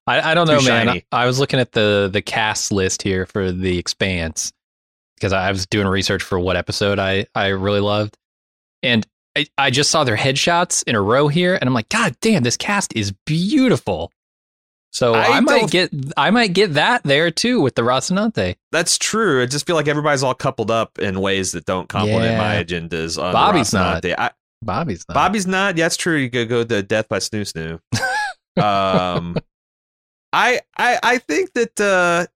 I, I don't know, Too man. I. I was looking at the the cast list here for the Expanse because I was doing research for what episode I I really loved, and I, I just saw their headshots in a row here, and I'm like, God damn, this cast is beautiful. So I, I might get I might get that there too with the Rocinante. That's true. I just feel like everybody's all coupled up in ways that don't complement Yeah. my agendas. On Bobbie's not. I, Bobbie's not. Bobbie's not. Yeah, that's true. You could go to Death by Snu Snu. um, I I I think that uh,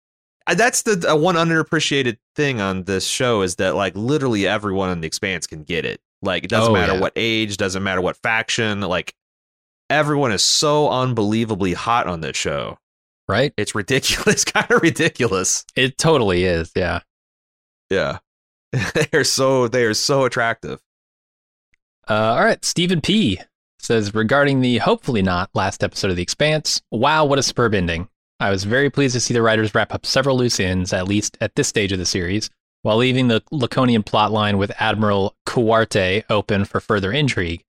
that's the uh, one underappreciated thing on this show is that like literally everyone in the Expanse can get it. Like it doesn't Oh, matter yeah. what age, doesn't matter what faction. Like everyone is so unbelievably hot on this show. right? It's ridiculous. kind of ridiculous. It totally is. Yeah. Yeah, they are so they are so attractive. Uh, all right, Stephen P says regarding the hopefully not last episode of The Expanse. Wow, what a superb ending! I was very pleased to see the writers wrap up several loose ends, at least at this stage of the series, while leaving the Laconian plotline with Admiral Duarte open for further intrigue.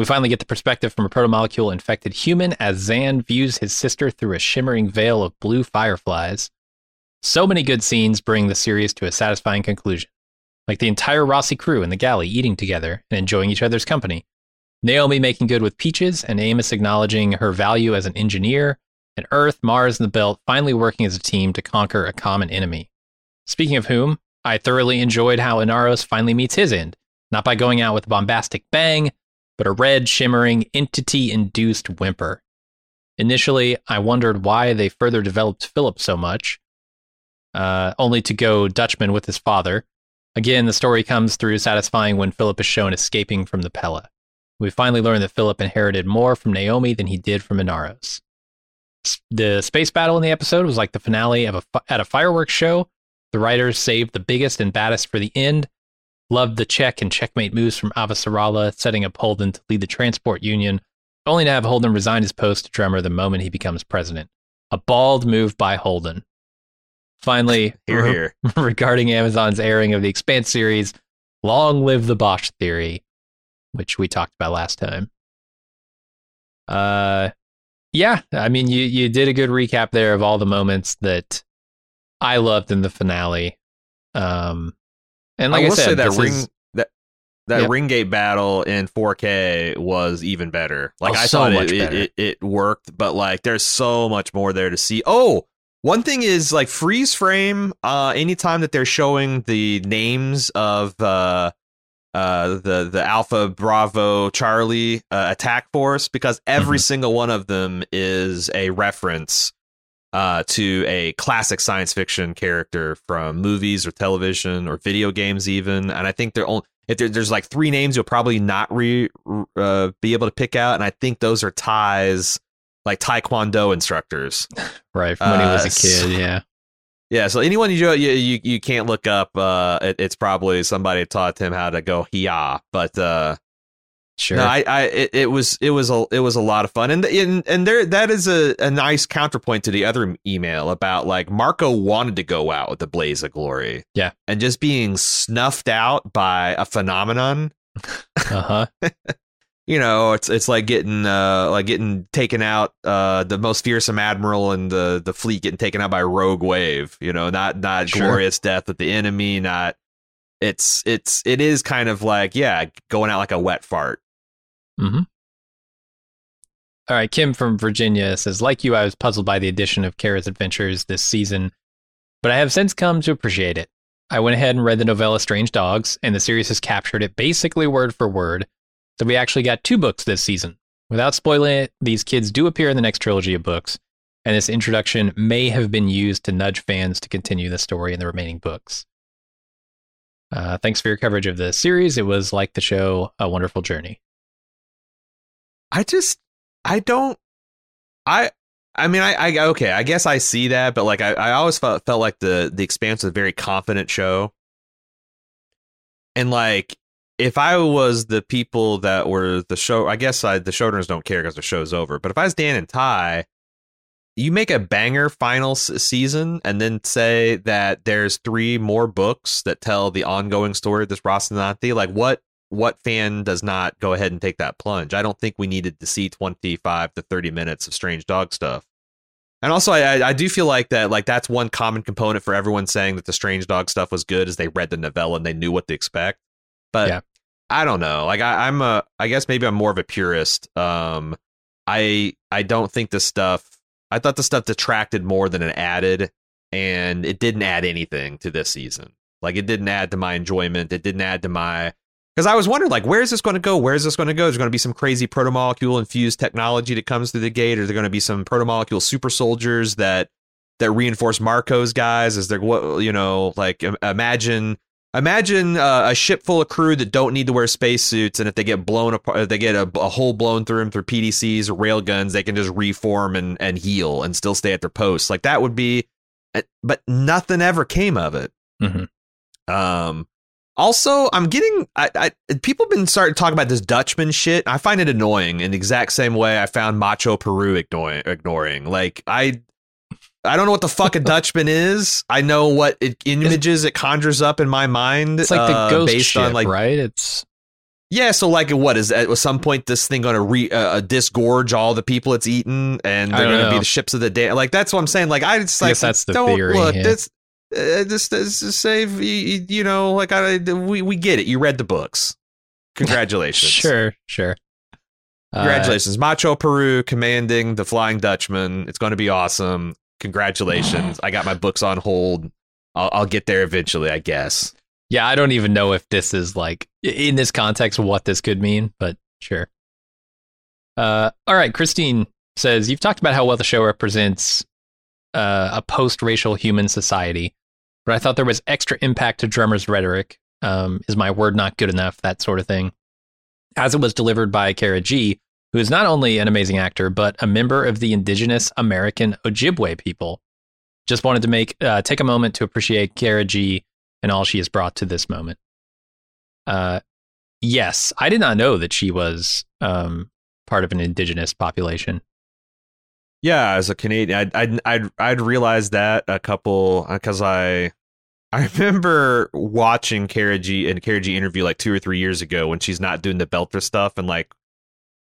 We finally get the perspective from a protomolecule infected human as Xan views his sister through a shimmering veil of blue fireflies. So many good scenes bring the series to a satisfying conclusion like the entire Roci crew in the galley eating together and enjoying each other's company. Naomi making good with Peaches, and Amos acknowledging her value as an engineer, and Earth, Mars, and the Belt finally working as a team to conquer a common enemy. Speaking of whom, I thoroughly enjoyed how Inaros finally meets his end, not by going out with a bombastic bang, but a red, shimmering, entity induced whimper. Initially, I wondered why they further developed Filip so much, uh, only to go Dutchman with his father. Again, the story comes through satisfying when Filip is shown escaping from the Pella. We finally learn that Filip inherited more from Naomi than he did from Inaros. The space battle in the episode was like the finale of a at a fireworks show. The writers saved the biggest and baddest for the end. Loved the check and checkmate moves from Avasarala, setting up Holden to lead the transport union, only to have Holden resign his post to drummer the moment he becomes president. A bald move by Holden. Finally, Here, here. regarding Amazon's airing of the Expanse series, long live the Bosch theory, which we talked about last time. Uh, yeah, I mean, you you did a good recap there of all the moments that I loved in the finale. Um, and like I, I said, say that ring is- that that Yep. ring gate battle in 4K was even better. Like Oh, I so thought it, it, it it worked, but like there's so much more there to see. Oh, one thing is like freeze frame. Uh, anytime that they're showing the names of uh uh, the the Alpha Bravo Charlie uh, attack force because every Mhm. single one of them is a reference uh, to a classic science fiction character from movies or television or video games, even. And I think they're only if there, there's like three names you'll probably not re, uh, be able to pick out, and I think those are Ty's like Taekwondo instructors. Right from when he was Uh, a kid. Yeah. Yeah, so anyone you you you, you can't look up, uh, it, it's probably somebody taught him how to go hiya. But uh, Sure. no, I, I it, it was it was a it was a lot of fun, and and and there that is a, a nice counterpoint to the other email about like Marco wanted to go out with the blaze of glory, Yeah. and just being snuffed out by a phenomenon. uh huh. You know, it's it's like getting uh like getting taken out uh the most fearsome admiral and the the fleet getting taken out by rogue wave. You know, not not Sure. glorious death with the enemy. Not it's it's it is kind of like yeah going out like a wet fart. All right, Kim from Virginia says, like you, I was puzzled by the addition of Cara's adventures this season, but I have since come to appreciate it. I went ahead and read the novella Strange Dogs, and the series has captured it basically word for word. So we actually got two books this season. Without spoiling it, these kids do appear in the next trilogy of books, and this introduction may have been used to nudge fans to continue the story in the remaining books. Uh, thanks for your coverage of the series. It was like the show, A Wonderful Journey. I just I don't I I mean I, I okay I guess I see that but like I, I always felt felt like the the expanse was a very confident show. And like if I was the people that were the show I guess I, the showrunners don't care because the show's over but if I was Dan and Ty you make a banger final season and then say that there's three more books that tell the ongoing story of this Rocinante like what what fan does not go ahead and take that plunge? I don't think we needed to see 25 to 30 minutes of strange dog stuff. And also, I, I- do feel like that, like that's one common component for everyone saying that the strange dog stuff was good, is they read the novella and they knew what to expect. But Yeah. I don't know. Like I, I'm a, I guess maybe I'm more of a purist. Um, I, I don't think this stuff. I thought the stuff detracted more than it added, and it didn't add anything to this season. Like it didn't add to my enjoyment. It didn't add to my because I was wondering, like, where is this going to go? Where is this going to go? Is there going to be some crazy protomolecule infused technology that comes through the gate? Or is there going to be some protomolecule super soldiers that that reinforce Marco's guys? Is there what you know? Like, imagine imagine uh, a ship full of crew that don't need to wear spacesuits, and if they get blown apart, if they get a, a hole blown through them through PDCs or railguns, they can just reform and and heal and still stay at their posts. Like that would be, eh, but nothing ever came of it. Mhm. Um. Also, I'm getting I, I people been starting to talk about this Dutchman shit. I find it annoying in the exact same way I found Macho Peru ignoring. ignoring. Like I, I don't know what the fuck a Dutchman is. I know what it, images it conjures up in my mind. It's like the uh, ghost based ship, on like right? It's yeah. So like, what is at some point this thing going to re uh, uh, disgorge all the people it's eaten, and they're going to be the ships of the day? Like that's what I'm saying. Like I just I like guess that's the don't theory, look yeah. this. Uh, just, just save you, you know like I we we get it. You read the books. Congratulations. sure, sure. Uh, Congratulations, Macho Peru commanding the Flying Dutchman. It's going to be awesome. Congratulations. I got my books on hold. I'll, I'll get there eventually, I guess. yeah, I don't even know if this is like in this context what this could mean, but sure. Uh, all right, Christine says you've talked about how well the show represents uh, a post-racial human society, but I thought there was extra impact to Drummer's rhetoric. Um, is my word not good enough? That sort of thing. As it was delivered by Cara Gee, who is not only an amazing actor but a member of the indigenous American Ojibwe people. Just wanted to make uh, take a moment to appreciate Cara Gee and all she has brought to this moment. Uh, yes, I did not know that she was um, part of an indigenous population. Yeah, as a Canadian, I'd I'd I'd, I'd realized that a couple because I I remember watching Cara Gee and Cara Gee interview like two or three years ago when she's not doing the belter stuff and like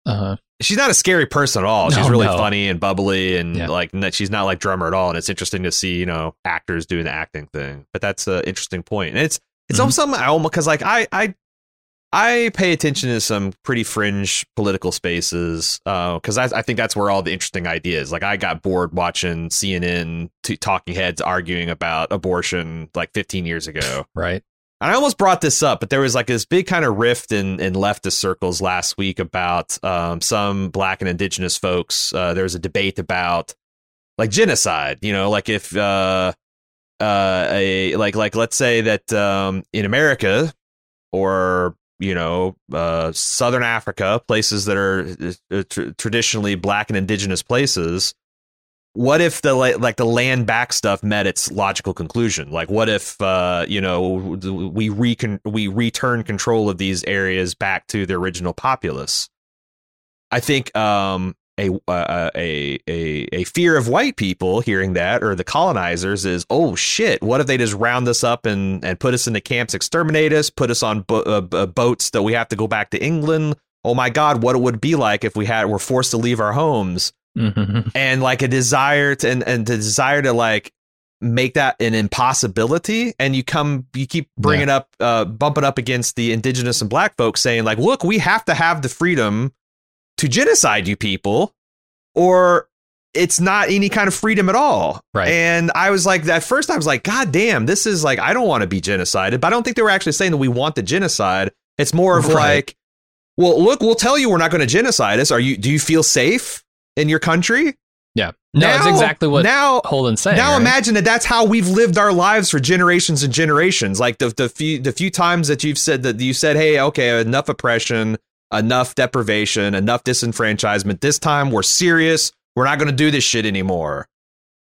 Uh-huh. she's not a scary person at all. She's really no. funny and bubbly and Yeah. like she's not like drummer at all. And it's interesting to see you know actors doing the acting thing. But that's an interesting point. And it's it's Mhm. almost something I almost because like I I I pay attention to some pretty fringe political spaces because I, I think that's where all the interesting ideas. Like I got bored watching CNN t- talking heads arguing about abortion like 15 years ago. Right. and I almost brought this up, but there was like this big kind of rift in in leftist circles last week about um, some black and indigenous folks. Uh, there was a debate about like genocide. You know, like if uh, uh, a like like let's say that um, in America or you know uh, Southern Africa, places that are uh, tr- traditionally black and indigenous places what if the like the land back stuff met its logical conclusion? Like, what if uh, you know we recon- we return control of these areas back to the original populace? I think um, a, uh, a a a fear of white people hearing that or the colonizers is oh shit what if they just round us up and and put us into camps exterminate us put us on bo- uh, boats that we have to go back to England oh my god what it would be like if we had were forced to leave our homes mm-hmm. and like a desire to and, and the desire to like make that an impossibility and you come you keep bringing yeah. up uh bumping up against the indigenous and black folks saying like look we have to have the freedom to genocide you people or it's not any kind of freedom at all. Right. And I was like, at first I was like, God damn, this is like, I don't want to be genocided. But I don't think they were actually saying that we want the genocide. It's more of right. like, well, look, we'll tell you we're not going to genocide us. Are you, do you feel safe? in your country. Yeah. No, now, that's exactly what now, Holden's saying. Now right? imagine that that's how we've lived our lives for generations and generations. Like the the few the few times that you've said that you said, "Hey, okay, enough oppression, enough deprivation, enough disenfranchisement. This time we're serious. We're not going to do this shit anymore."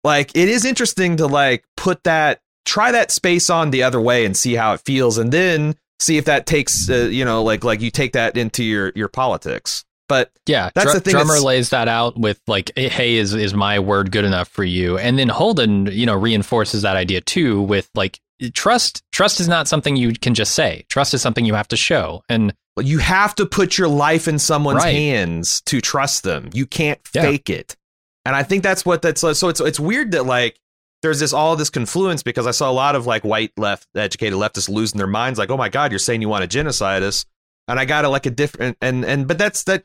Like it is interesting to like put that try that space on the other way and see how it feels and then see if that takes uh, you know like like you take that into your your politics. But yeah, that's dr- the thing. Drummer lays that out with like, "Hey, is is my word good enough for you?" And then Holden, you know, reinforces that idea too with like trust. Trust is not something you can just say. Trust is something you have to show, and you have to put your life in someone's right. hands to trust them. You can't fake it. And I think that's what that's uh, so. It's it's weird that like there's this all this confluence because I saw a lot of like white left educated leftists losing their minds, like, "Oh my God, you're saying you want to genocide us." and I got a like a different and and but that's that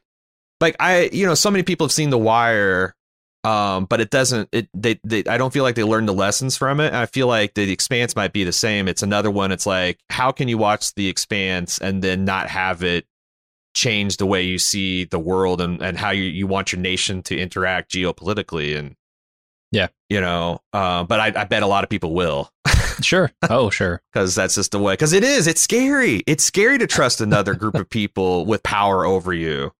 like I, you know, so many people have seen The Wire, um, but it doesn't. It they, they I don't feel like they learned the lessons from it. I feel like the Expanse might be the same. It's another one. It's like how can you watch The Expanse and then not have it change the way you see the world and and how you you want your nation to interact geopolitically and yeah, you know. Uh, but I, I bet a lot of people will. sure. Oh, sure. Because that's just the way. Because it is. It's scary. It's scary to trust another group of people with power over you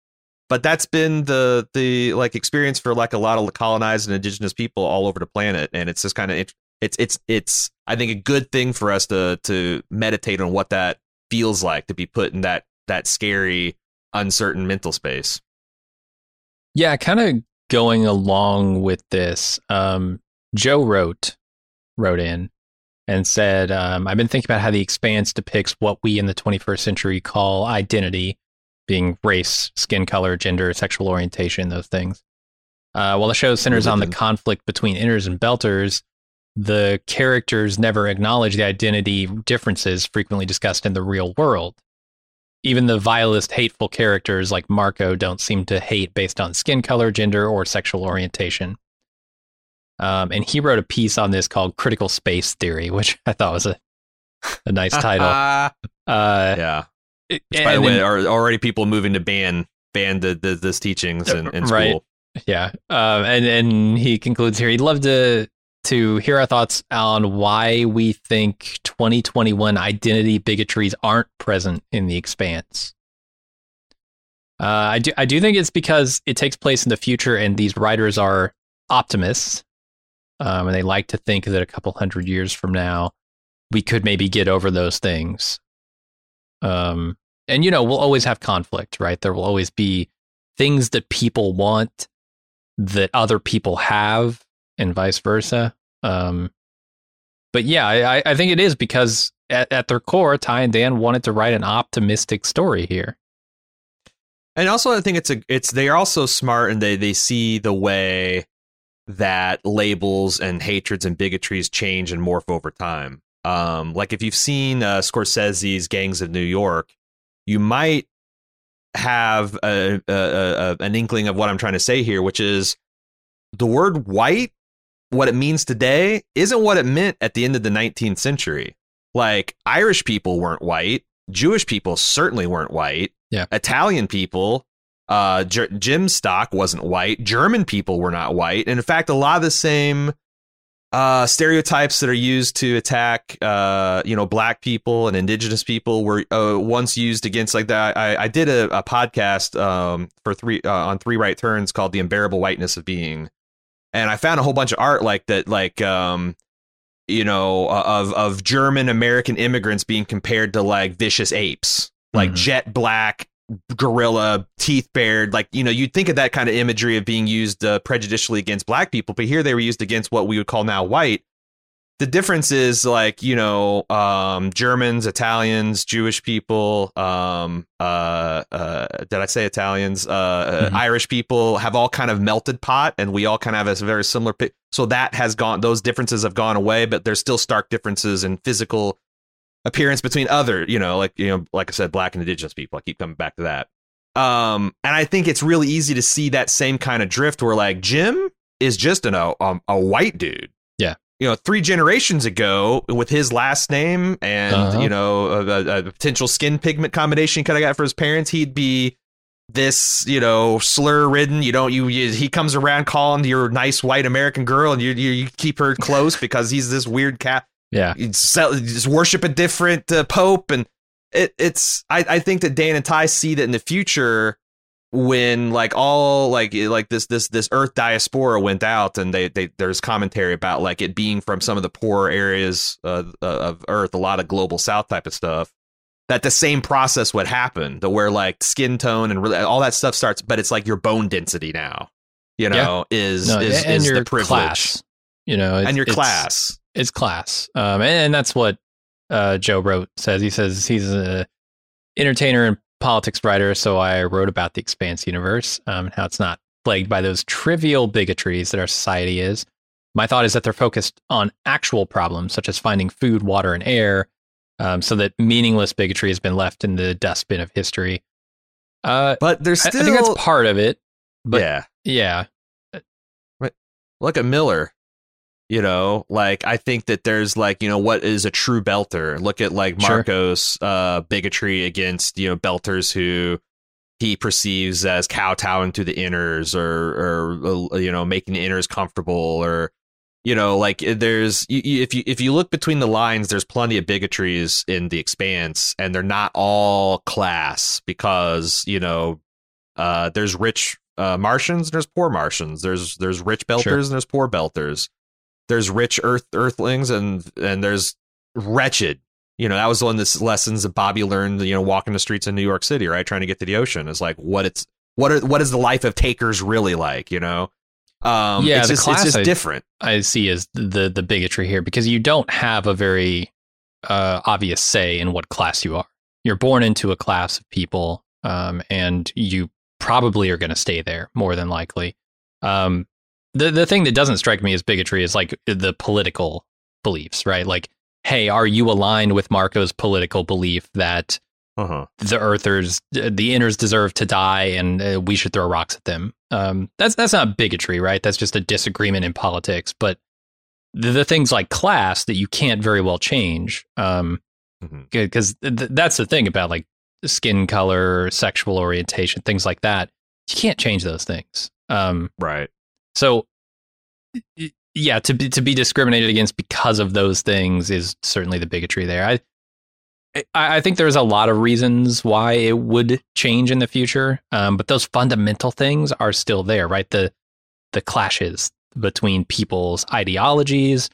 but that's been the the like experience for like a lot of colonized and indigenous people all over the planet and it's just kind of it's it's it's i think a good thing for us to to meditate on what that feels like to be put in that that scary uncertain mental space. Yeah kind of going along with this um joe wrote wrote in and said um, i've been thinking about how the expanse depicts what we in the 21st century call identity being race, skin color, gender, sexual orientation, those things. Uh, while the show centers on the conflict between inners and belters, the characters never acknowledge the identity differences frequently discussed in the real world. Even the vilest, hateful characters like Marco don't seem to hate based on skin color, gender, or sexual orientation. Um, and he wrote a piece on this called Critical Space Theory, which I thought was a, a nice title. uh, yeah. Which, by the way, then, are already people moving to ban ban the, the this teachings in, in right. school. Yeah, uh, and and he concludes here. He'd love to to hear our thoughts on why we think 2021 identity bigotries aren't present in the expanse. Uh, I do I do think it's because it takes place in the future, and these writers are optimists, um, and they like to think that a couple hundred years from now, we could maybe get over those things. Um, and you know, we'll always have conflict, right? There will always be things that people want that other people have, and vice versa. Um, but yeah, I, I think it is because at, at their core, Ty and Dan wanted to write an optimistic story here. And also, I think it's a it's they are also smart and they they see the way that labels and hatreds and bigotries change and morph over time. Um, like if you've seen uh, Scorsese's Gangs of New York, you might have a, a, a, an inkling of what I'm trying to say here, which is the word white, what it means today, isn't what it meant at the end of the 19th century. Like Irish people weren't white, Jewish people certainly weren't white. Yeah. Italian people, uh, J- Jim Stock wasn't white. German people were not white. And in fact, a lot of the same uh, stereotypes that are used to attack, uh, you know, black people and indigenous people were uh, once used against like that. I, I did a, a podcast um, for three uh, on three right turns called "The Unbearable Whiteness of Being," and I found a whole bunch of art like that, like um, you know, of of German American immigrants being compared to like vicious apes, like Mhm. jet black gorilla, teeth bared. Like you know, you'd think of that kind of imagery of being used uh, prejudicially against black people, but here they were used against what we would call now white. The difference is like you know um, Germans, Italians, Jewish people. Um, uh, uh, did I say Italians? Uh, uh, Mhm. Irish people have all kind of melted pot, and we all kind of have a very similar. So that has gone; those differences have gone away, but there's still stark differences in physical appearance between other, you know, like you know, like I said, black and indigenous people. I keep coming back to that. Um, and I think it's really easy to see that same kind of drift where like Jim is just an, a um, a white dude. Yeah. You know, three generations ago, with his last name and Uh-huh. you know a, a, a potential skin pigment combination he could have got for his parents, he'd be this you know slur ridden. You don't you, you he comes around calling your nice white American girl, and you you, you keep her close because he's this weird cat Yeah. sell, just worship a different uh, pope and it, it's I, I think that dan and ty see that in the future when like all like like this this this earth diaspora went out and they, they there's commentary about like it being from some of the poorer areas uh, of earth a lot of global south type of stuff that the same process would happen the where like skin tone and really, all that stuff starts but it's like your bone density now you know is No, is, and is your the privilege class. You know, and your class it's class. Um, and, and that's what uh, Joe wrote says. He says he's a entertainer and politics writer, so I wrote about the Expanse universe um, and how it's not plagued by those trivial bigotries that our society is. My thought is that they're focused on actual problems such as finding food, water, and air, um, so that meaningless bigotry has been left in the dustbin of history. Uh, but there's I, still I think that's part of it. But yeah yeah, look at Miller. You know, like I think that there's like, you know, what is a true belter? Look at like Sure. Marcos uh bigotry against, you know, belters who he perceives as kowtowing to the inners or or uh, you know, making the inners comfortable or you know, like there's you, you- if you if you look between the lines, there's plenty of bigotries in the expanse and they're not all class because, you know, uh there's rich uh, Martians, and there's poor Martians. There's there's rich belters Sure. and there's poor belters. There's rich Earth Earthlings and and there's wretched. You know that was one of the lessons that Bobbie learned. You know, walking the streets in New York City, right, trying to get to the ocean is like what it's what are what is the life of takers really like? You know, um, Yeah, it's just, class it's just I- different. I see as the the bigotry here because you don't have a very uh, obvious say in what class you are. You're born into a class of people, um, and you probably are going to stay there more than likely. Um, the the thing that doesn't strike me as bigotry is like the political beliefs, right? Like, hey, are you aligned with Marco's political belief that Uh-huh. the Earthers, the Inners deserve to die, and uh, we should throw rocks at them. Um, that's that's not bigotry, right? That's just a disagreement in politics. But the, the things like class that you can't very well change, um, Mhm. because th- that's the thing about like skin color, sexual orientation, things like that. You can't change those things. Um, Right. So, yeah, to be to be discriminated against because of those things is certainly the bigotry there. I I, think there's a lot of reasons why it would change in the future, um, but those fundamental things are still there, right? The the clashes between people's ideologies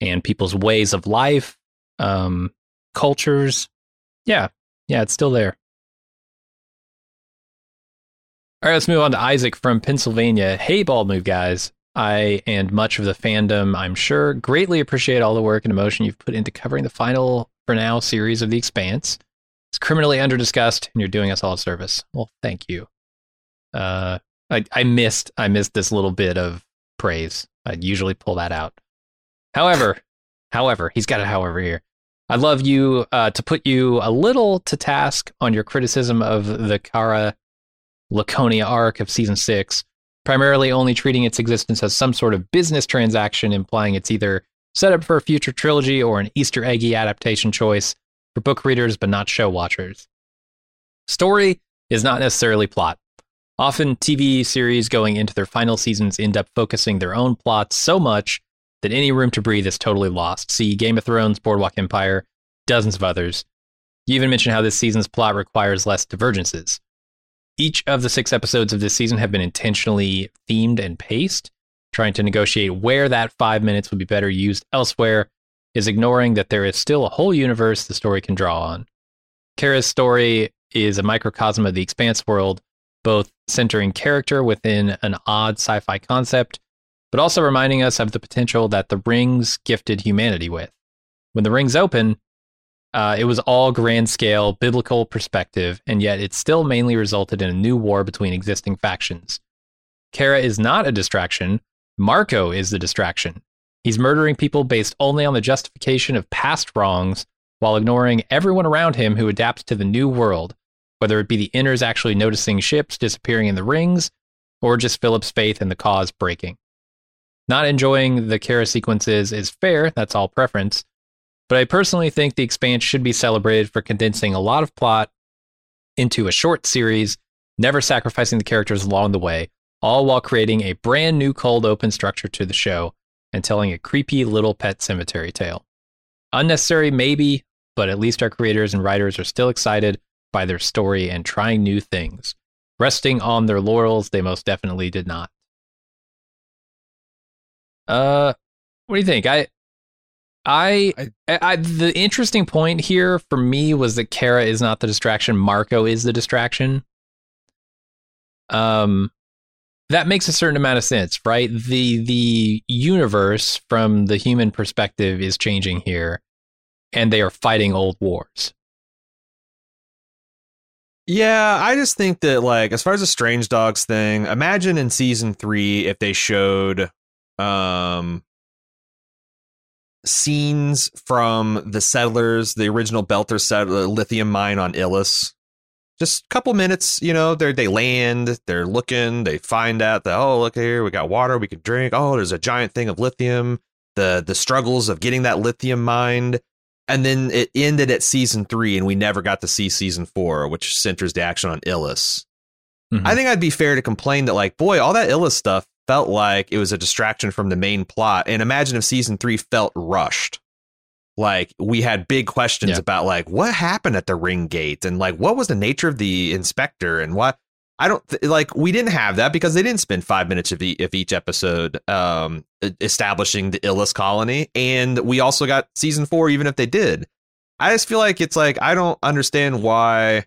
and people's ways of life, um, cultures. Yeah, yeah, it's still there. All right, let's move on to Isaac from Pennsylvania. Hey, Bald Move guys. I and much of the fandom, I'm sure, greatly appreciate all the work and emotion you've put into covering the final, for now, series of The Expanse. It's criminally underdiscussed, and you're doing us all a service. Well, thank you. Uh, I, I missed, I missed this little bit of praise. I'd usually pull that out. However, however, he's got a however here. I'd love you uh, to put you a little to task on your criticism of the Cara Laconia arc of season six, primarily only treating its existence as some sort of business transaction, implying it's either set up for a future trilogy or an Easter eggy adaptation choice for book readers but not show watchers. Story is not necessarily plot. Often, TV series going into their final seasons end up focusing their own plots so much that any room to breathe is totally lost. See Game of Thrones, Boardwalk Empire, dozens of others. You even mentioned how this season's plot requires less divergences. Each of the six episodes of this season have been intentionally themed and paced, trying to negotiate where that five minutes would be better used elsewhere, is ignoring that there is still a whole universe the story can draw on. Cara's story is a microcosm of the Expanse world, both centering character within an odd sci fi concept, but also reminding us of the potential that the rings gifted humanity with. When the rings open, uh, it was all grand scale, biblical perspective, and yet it still mainly resulted in a new war between existing factions. Cara is not a distraction, Marco is the distraction. He's murdering people based only on the justification of past wrongs while ignoring everyone around him who adapts to the new world, whether it be the inners actually noticing ships disappearing in the rings or just Filip's faith in the cause breaking. Not enjoying the Cara sequences is fair, that's all preference, but I personally think The Expanse should be celebrated for condensing a lot of plot into a short series, never sacrificing the characters along the way, all while creating a brand new cold open structure to the show and telling a creepy little pet cemetery tale. Unnecessary, maybe, but at least our creators and writers are still excited by their story and trying new things. Resting on their laurels, they most definitely did not. Uh, what do you think? I I, I, I, the interesting point here for me was that Cara is not the distraction. Marco is the distraction. Um, that makes a certain amount of sense, right? The the universe from the human perspective is changing here, and they are fighting old wars. Yeah, I just think that like as far as the Strange Dogs thing, imagine in season three if they showed um scenes from the settlers, the original Belter settler, lithium mine on Ilus. Just a couple minutes, you know, they they land, they're looking, they find out that oh look here, we got water we can drink. Oh, there's a giant thing of lithium. The the struggles of getting that lithium mined, and then it ended at season three, and we never got to see season four, which centers the action on Ilus. Mm-hmm. I think I'd be fair to complain that like, boy, all that Ilus stuff felt like it was a distraction from the main plot. And imagine if season three felt rushed. Like we had big questions yeah. about like what happened at the ring gate and like what was the nature of the inspector and what I don't th- like we didn't have that because they didn't spend five minutes of, e- of each episode um, establishing the Ilus colony, and we also got season four even if they did. I just feel like it's like I don't understand why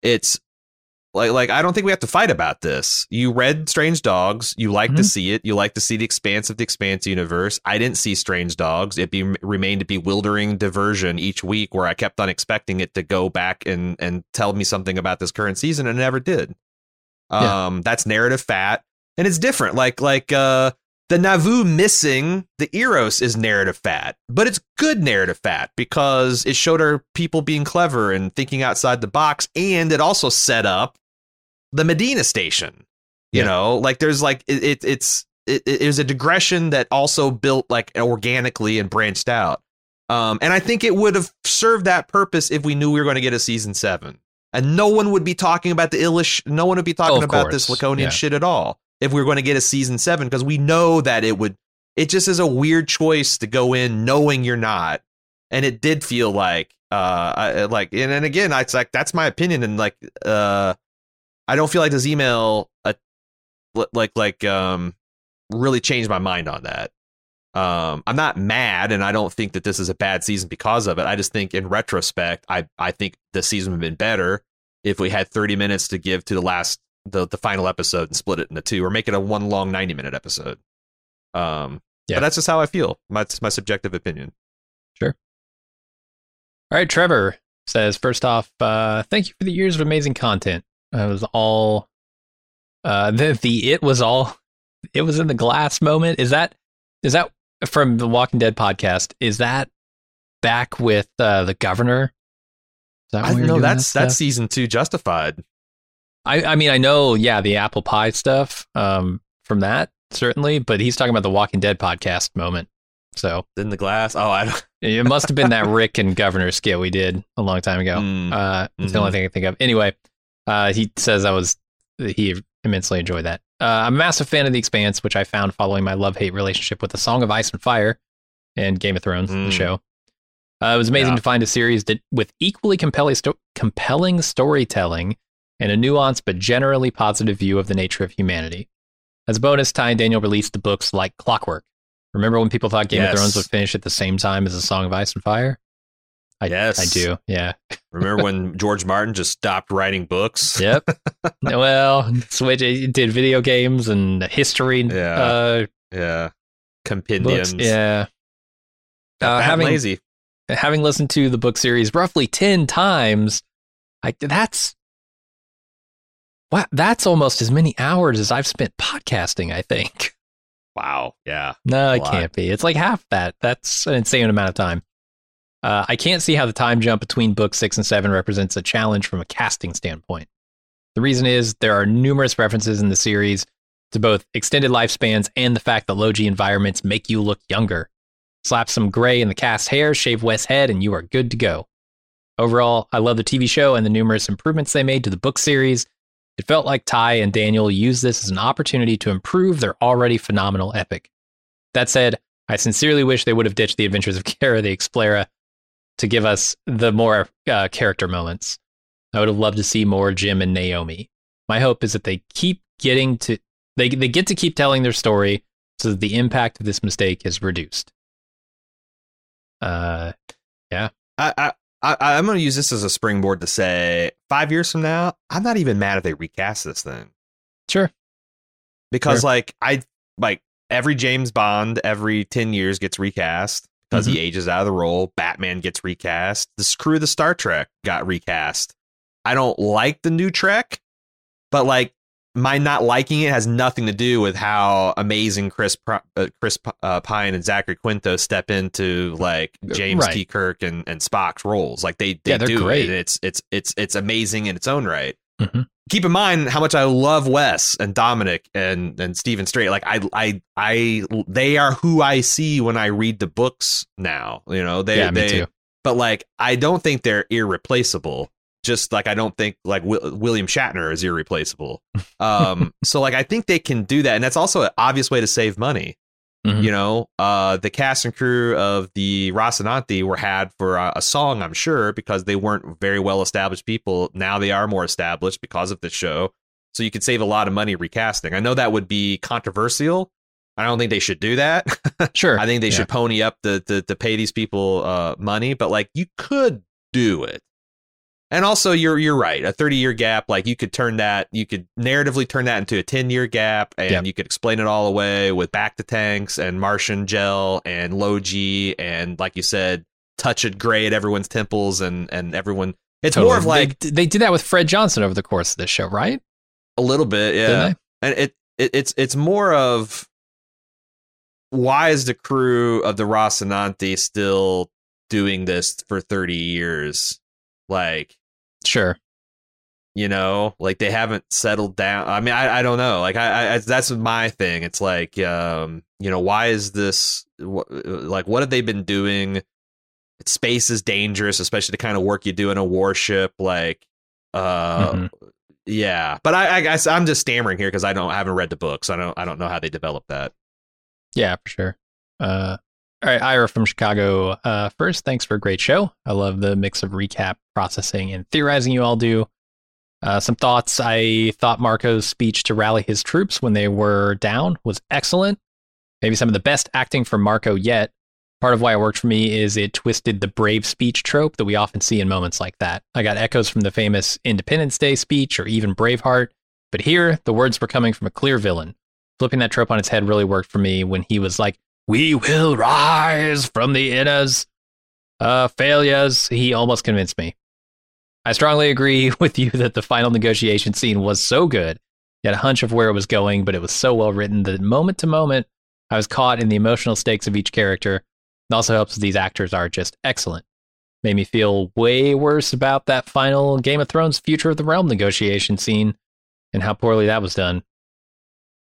it's like, like I don't think we have to fight about this. You read Strange Dogs. You like mm-hmm. to see it. You like to see the expanse of the Expanse universe. I didn't see Strange Dogs. It be, remained a bewildering diversion each week, where I kept on expecting it to go back and and tell me something about this current season, and it never did. Yeah. Um, that's narrative fat, and it's different. Like like uh, the Nauvoo missing the Eros is narrative fat, but it's good narrative fat because it showed our people being clever and thinking outside the box, and it also set up the Medina station. You yeah. know, like there's like it, it it's it, it was a digression that also built like organically and branched out. Um, and I think it would have served that purpose if we knew we were going to get a season seven, and no one would be talking about the illish. No one would be talking oh, about course. this Laconian yeah. shit at all if we were going to get a season seven because we know that it would. It just is a weird choice to go in knowing you're not, and it did feel like uh I, like and, and again it's like that's my opinion and like uh I don't feel like this email uh, like like um really changed my mind on that. Um, I'm not mad, and I don't think that this is a bad season because of it. I just think, in retrospect, I I think the season would have been better if we had 30 minutes to give to the last the the final episode and split it into two, or make it a one long 90 minute episode. Um, yeah, but that's just how I feel. My my subjective opinion. Sure. All right, Trevor says first off, uh, thank you for the years of amazing content. It was all uh the the it was all it was in the glass moment. Is that is that from the Walking Dead podcast? Is that back with uh, the governor? That I know that's that that's season two justified. I I mean I know yeah the apple pie stuff um from that certainly, but he's talking about the Walking Dead podcast moment. So in the glass. Oh, I don't. it must have been that Rick and Governor skit we did a long time ago. Mm, Uh, it's the Mhm. only thing I can think of. Anyway, uh, he says I was he immensely enjoyed that. Uh, I'm a massive fan of The Expanse, which I found following my love hate relationship with The Song of Ice and Fire and Game of Thrones, the Mm. show. Uh, it was amazing Yeah. to find a series that with equally compelling sto- compelling storytelling and a nuanced but generally positive view of the nature of humanity. As a bonus, Ty and Daniel released the books like Clockwork. Remember when people thought Game Yes. of Thrones would finish at the same time as The Song of Ice and Fire? I, Yes. I do. Yeah. Remember when George Martin just stopped writing books? Yep. well, Switch it did video games and history Yeah. uh, Yeah. books. Compendiums. Yeah. Got Uh, having lazy. having listened to the book series roughly ten times, I that's wow, that's almost as many hours as I've spent podcasting. I think. Wow. Yeah. No, it lot. can't be. It's like half that. That's an insane amount of time. Uh, I can't see how the time jump between book six and seven represents a challenge from a casting standpoint. The reason is there are numerous references in the series to both extended lifespans and the fact that low G environments make you look younger. Slap some gray in the cast hair, shave Wes' head, and you are good to go. Overall, I love the TV show and the numerous improvements they made to the book series. It felt like Ty and Daniel used this as an opportunity to improve their already phenomenal epic. That said, I sincerely wish they would have ditched the adventures of Cara the Explorer to give us the more uh, character moments. I would have loved to see more Jim and Naomi. My hope is that they keep getting to they they get to keep telling their story so that the impact of this mistake is reduced. Uh, yeah. I, I, I, I'm going to use this as a springboard to say five years from now, I'm not even mad if they recast this thing sure. because, Sure. like, I like every James Bond every 10 years gets recast because he ages out of the role. Batman gets recast. The crew of the Star Trek got recast. I don't like the new Trek, but like my not liking it has nothing to do with how amazing Chris uh, Chris uh, Pine and Zachary Quinto step into like James Right. T. Kirk and, and Spock's roles. Like they, they Yeah, do great. it. It's it's it's it's amazing in its own right. Mhm. Keep in mind how much I love Wes and Dominic and and Steven Strait. Like I I I they are who I see when I read the books now. You know they yeah, they too. but like I don't think they're irreplaceable. Just like I don't think like Wi- William Shatner is irreplaceable. Um, so like I think they can do that, and that's also an obvious way to save money. Mhm. You know, uh, the cast and crew of the Rocinante were had for a, a song, I'm sure, because they weren't very well established people. Now they are more established because of the show. So you could save a lot of money recasting. I know that would be controversial. I don't think they should do that. Sure. I think they Yeah. should pony up the, the to pay these people uh, money, but like you could do it. And also, you're you're right. A 30 year gap, like you could turn that, you could narratively turn that into a 10 year gap, and Yep. you could explain it all away with back to tanks and Martian gel and low G and like you said, touch it gray at everyone's temples and and everyone. It's more of like they, they did that with Fred Johnson over the course of this show, right? a little bit, yeah. And it, it it's it's more of why is the crew of the Rocinante still doing this for 30 years like? Sure. you know like they haven't settled down i mean i, I don't know like I, I that's my thing it's like um you know why is this wh- like what have they been doing space is dangerous especially the kind of work you do in a warship like uh Mhm. yeah but i i guess i'm just stammering here because i don't I haven't read the books i don't i don't know how they developed that Yeah, for sure. Uh, all right, Ira from Chicago. Uh, first, thanks for a great show. I love the mix of recap, processing, and theorizing you all do. Uh, some thoughts. I thought Marco's speech to rally his troops when they were down was excellent. Maybe some of the best acting from Marco yet. Part of why it worked for me is it twisted the brave speech trope that we often see in moments like that. I got echoes from the famous Independence Day speech or even Braveheart, but here the words were coming from a clear villain flipping that trope on its head really worked for me when he was like, "We will rise from the inners, uh, failures." He almost convinced me. I strongly agree with you that the final negotiation scene was so good. You had a hunch of where it was going, but it was so well written that moment to moment, I was caught in the emotional stakes of each character. It also helps these actors are just excellent. Made me feel way worse about that final Game of Thrones Future of the Realm negotiation scene and how poorly that was done.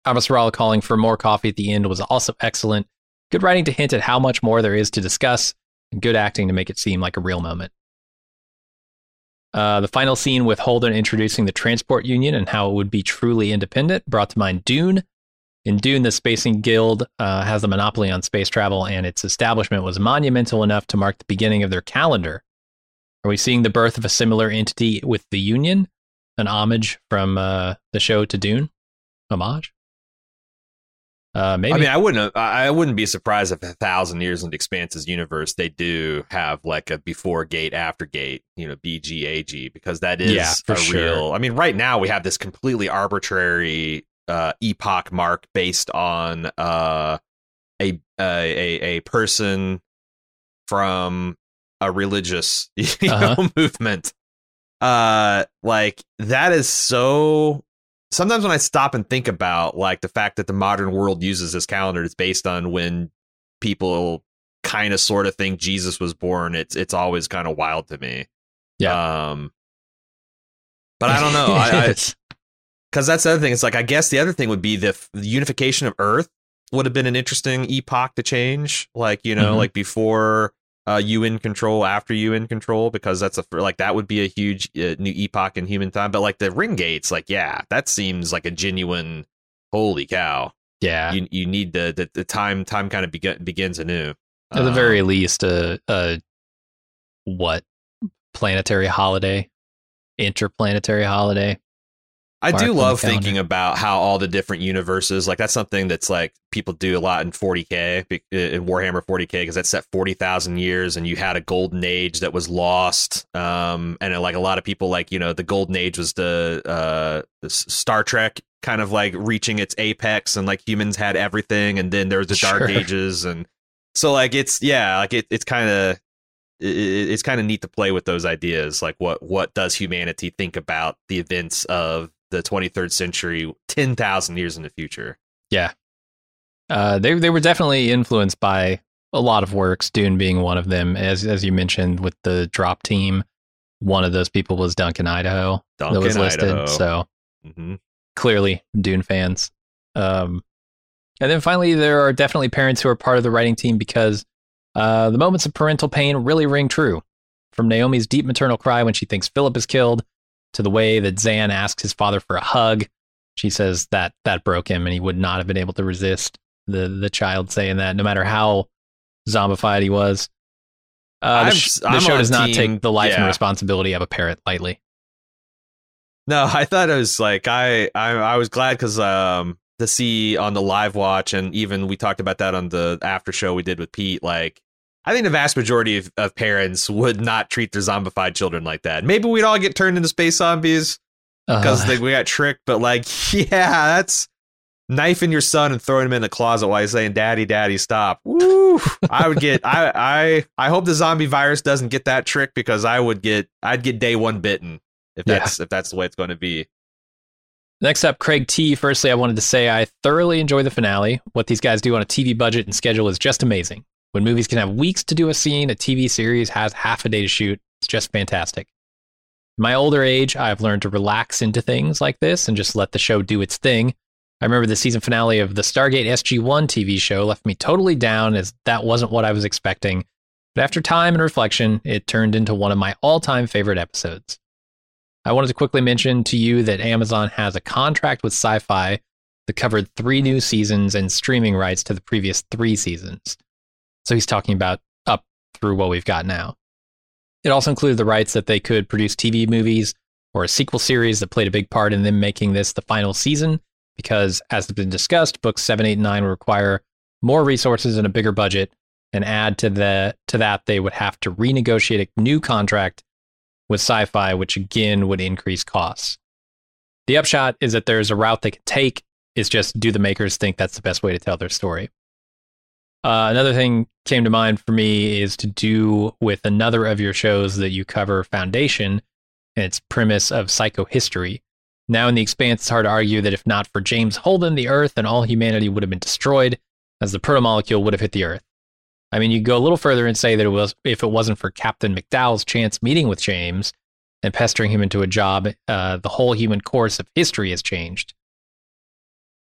Thomas Rall calling for more coffee at the end was also excellent. Good writing to hint at how much more there is to discuss, and good acting to make it seem like a real moment. Uh, the final scene with Holden introducing the transport union and how it would be truly independent brought to mind Dune. In Dune, the Spacing Guild uh, has a monopoly on space travel, and its establishment was monumental enough to mark the beginning of their calendar. Are we seeing the birth of a similar entity with the Union? An homage from uh, the show to Dune? Homage? Uh, maybe. I mean, I wouldn't. I wouldn't be surprised if a thousand years in the Expanse's universe they do have like a before gate, after gate, you know, BGAG, because that is Yeah, for a sure. real. I mean, right now we have this completely arbitrary uh, epoch mark based on uh, a, a a person from a religious you Uh-huh. know, movement. Uh, like that is so sometimes when I stop and think about like the fact that the modern world uses this calendar, it's based on when people kind of sort of think Jesus was born. It's it's always kind of wild to me. Yeah. Um, but I don't know. I, I because that's the other thing. It's like I guess the other thing would be the, f- the unification of Earth would have been an interesting epoch to change. Like you know, Mhm. like before uh, you in control, after you in control, because that's a like that would be a huge uh, new epoch in human time. But like the ring gates, like yeah, that seems like a genuine. Holy cow! yeah. You you need the the, the time time kind of begin, begins anew. At the Um, very least, a, a what planetary holiday, interplanetary holiday. I do love thinking about how all the different universes, like that's something that's like people do a lot in 40k in Warhammer 40k because that's set 40,000 years and you had a golden age that was lost. Um, and like a lot of people like, you know, the golden age was the, uh, the Star Trek kind of like reaching its apex and like humans had everything. And then there was the dark ages. And so like, it's, yeah, like it, it's kind of, it, it- it's kind of neat to play with those ideas. Like what, what does humanity think about the events of the 23rd century 10,000 years in the future. Yeah. Uh, they they were definitely influenced by a lot of works, Dune being one of them. As as you mentioned with the drop team, one of those people was Duncan Idaho Duncan, that was listed. Idaho. So Mhm. clearly Dune fans. Um, and then finally, there are definitely parents who are part of the writing team because uh, the moments of parental pain really ring true. From Naomi's deep maternal cry when she thinks Filip is killed, to the way that Xan asks his father for a hug. She says that that broke him, and he would not have been able to resist the the child saying that, no matter how zombified he was. Uh, the, sh- the show does not team- take the life and responsibility of a parent lightly. No, I thought it was like I I, I was glad because um to see on the live watch and even we talked about that on the after show we did with Pete. Like I think the vast majority of, of parents would not treat their zombified children like that. Maybe we'd all get turned into space zombies because Uh, we got tricked. But like, yeah, that's knifing your son and throwing him in the closet while he's saying "Daddy, Daddy, stop." Woo! I would get. I I I hope the zombie virus doesn't get that trick because I would get. I'd get day one bitten if Yeah. that's if that's the way it's going to be. Next up, Craig T. Firstly, I wanted to say I thoroughly enjoy the finale. What these guys do on a TV budget and schedule is just amazing. When movies can have weeks to do a scene, a TV series has half a day to shoot. It's just fantastic. In my older age, I've learned to relax into things like this and just let the show do its thing. I remember the season finale of the Stargate SG1 TV show left me totally down as that wasn't what I was expecting. But after time and reflection, it turned into one of my all time favorite episodes. I wanted to quickly mention to you that Amazon has a contract with Sci Fi that covered three new seasons and streaming rights to the previous three seasons. So he's talking about up through what we've got now. It also included the rights that they could produce TV movies or a sequel series that played a big part in them making this the final season, because as has been discussed, books 7, 8, and 9 would require more resources and a bigger budget, and add to the to that they would have to renegotiate a new contract with sci-fi, which again would increase costs. The upshot is that there's a route they could take. It's just do the makers think that's the best way to tell their story? Uh, another thing came to mind for me is to do with another of your shows that you cover, Foundation, and its premise of psychohistory. Now, in the expanse, it's hard to argue that if not for James Holden, the Earth and all humanity would have been destroyed, as the protomolecule would have hit the Earth. I mean, you go a little further and say that it was if it wasn't for Captain McDowell's chance meeting with James and pestering him into a job, uh, the whole human course of history has changed.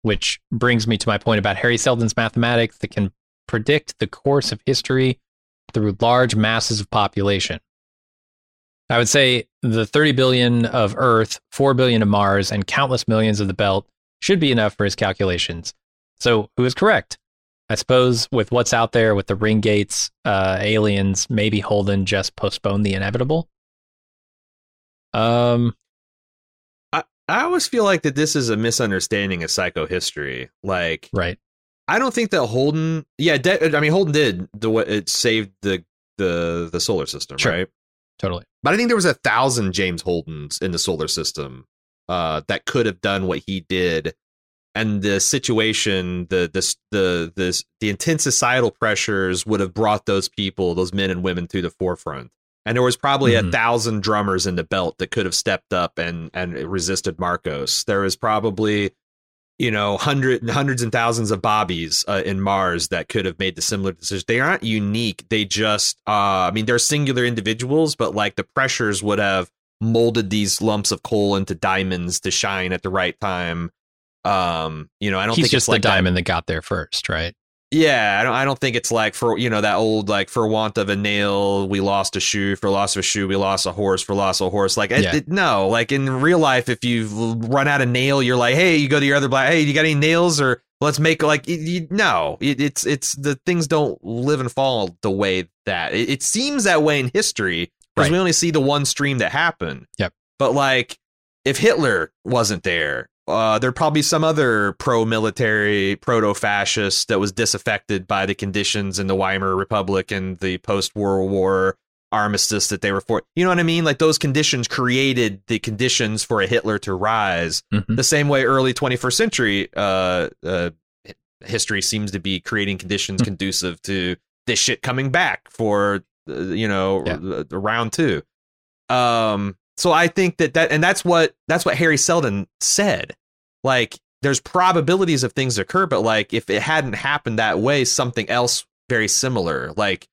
Which brings me to my point about Hari Seldon's mathematics that can predict the course of history through large masses of population. I would say the 30 billion of Earth, 4 billion of Mars, and countless millions of the belt should be enough for his calculations. So, who is correct? I suppose with what's out there with the ring gates, uh, aliens, maybe Holden just postponed the inevitable. Um, I, I always feel like that this is a misunderstanding of psychohistory. Like, right. I don't think that Holden, yeah, de- I mean Holden did the what it saved the the the solar system, Sure. right? Totally. But I think there was a thousand James Holdens in the solar system uh, that could have done what he did, and the situation, the the the the the intense societal pressures would have brought those people, those men and women, to the forefront. And there was probably a Mhm. thousand drummers in the belt that could have stepped up and and resisted Marcos. There was probably you know hundred hundreds and thousands of Bobbies uh, in Mars that could have made the similar decision. They aren't unique. They just uh, I mean they're singular individuals, but like the pressures would have molded these lumps of coal into diamonds to shine at the right time. Um, you know, I don't He's think just it's like the that- diamond that got there first, right? Yeah, I don't. I don't think it's like for you know that old like for want of a nail we lost a shoe for loss of a shoe we lost a horse for loss of a horse. Like it, Yeah. it- no, like in real life, if you run out of nail, you're like, hey, you go to your other black. Hey, you got any nails or let's make like you, you, no. It, it's it's the things don't live and fall the way that it, it seems that way in history because Right. we only see the one stream that happened. Yep. But like if Hitler wasn't there, uh, there'd probably be some other pro-military, proto-fascist that was disaffected by the conditions in the Weimar Republic and the post-World War armistice that they were for. You know what I mean? Like those conditions created the conditions for a Hitler to rise. Mhm. The same way early 21st century uh, uh, history seems to be creating conditions Hmm. conducive to this shit coming back for uh, you know Yeah. r- r- round two. Um, so I think that that and that's what that's what Hari Seldon said. Like, there's probabilities of things occur, but like if it hadn't happened that way, something else very similar. Like,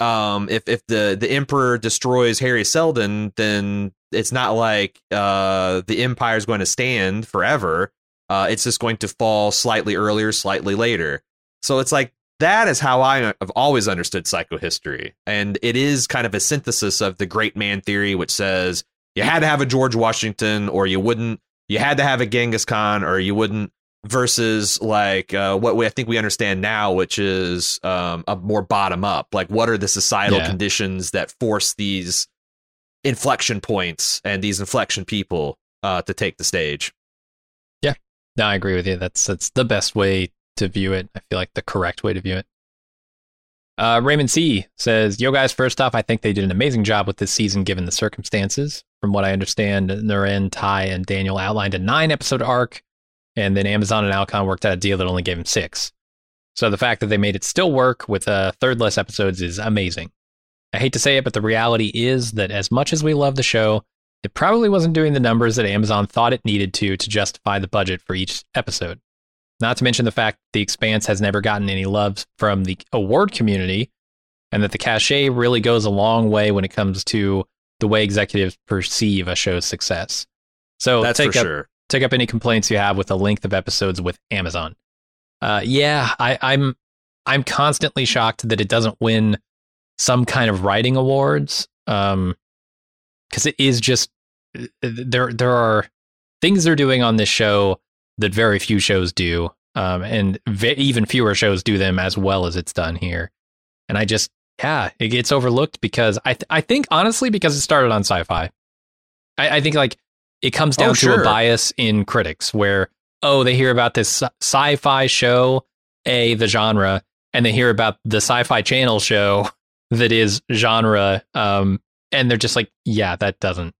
um, if if the the Emperor destroys Hari Seldon, then it's not like uh the Empire is going to stand forever. Uh, it's just going to fall slightly earlier, slightly later. So it's like that is how I have always understood psychohistory, and it is kind of a synthesis of the great man theory, which says you had to have a George Washington or you wouldn't. You had to have a Genghis Khan or you wouldn't. Versus like uh, what we I think we understand now, which is um, a more bottom up. Like, what are the societal Yeah. conditions that force these inflection points and these inflection people uh, to take the stage? Yeah, no, I agree with you. That's that's the best way to view it. I feel like the correct way to view it. Uh, Raymond C says, "Yo guys, first off, I think they did an amazing job with this season given the circumstances. From what I understand, Naren, Ty, and Daniel outlined a nine episode arc, and then Amazon and Alcon worked out a deal that only gave him six. So the fact that they made it still work with a third less episodes is amazing. I hate to say it, but the reality is that as much as we love the show, it probably wasn't doing the numbers that Amazon thought it needed to to justify the budget for each episode. Not to mention the fact The Expanse has never gotten any love from the award community, and that the cachet really goes a long way when it comes to the way executives perceive a show's success. So That's take for up, sure. take up any complaints you have with the length of episodes with Amazon. Uh, yeah, I, I'm I'm constantly shocked that it doesn't win some kind of writing awards. Um, because it is just there there are things they're doing on this show that very few shows do, um, and ve- even fewer shows do them as well as it's done here. And I just yeah, it gets overlooked because I th- I think honestly because it started on sci-fi. I, I think like it comes down Oh, to a bias in critics where oh they hear about this sci-fi show a the genre and they hear about the sci-fi channel show that is genre um and they're just like yeah that doesn't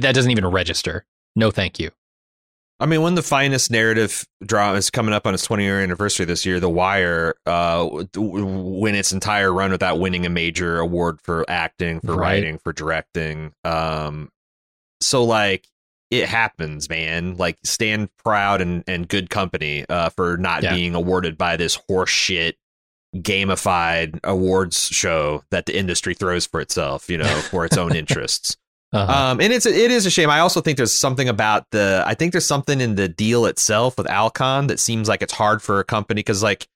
that doesn't even register. No thank you I mean, one of the finest narrative drama is coming up on its 20 year anniversary this year. The Wire, uh, win its entire run without winning a major award for acting, for Right. writing, for directing. Um, so like it happens, man. Like stand proud and and good company uh, for not Yeah. being awarded by this horseshit gamified awards show that the industry throws for itself. You know, for its own interests. Uh-huh. Um, and it's it is a shame. I also think there's something about the. I think there's something in the deal itself with Alcon that seems like it's hard for a company because like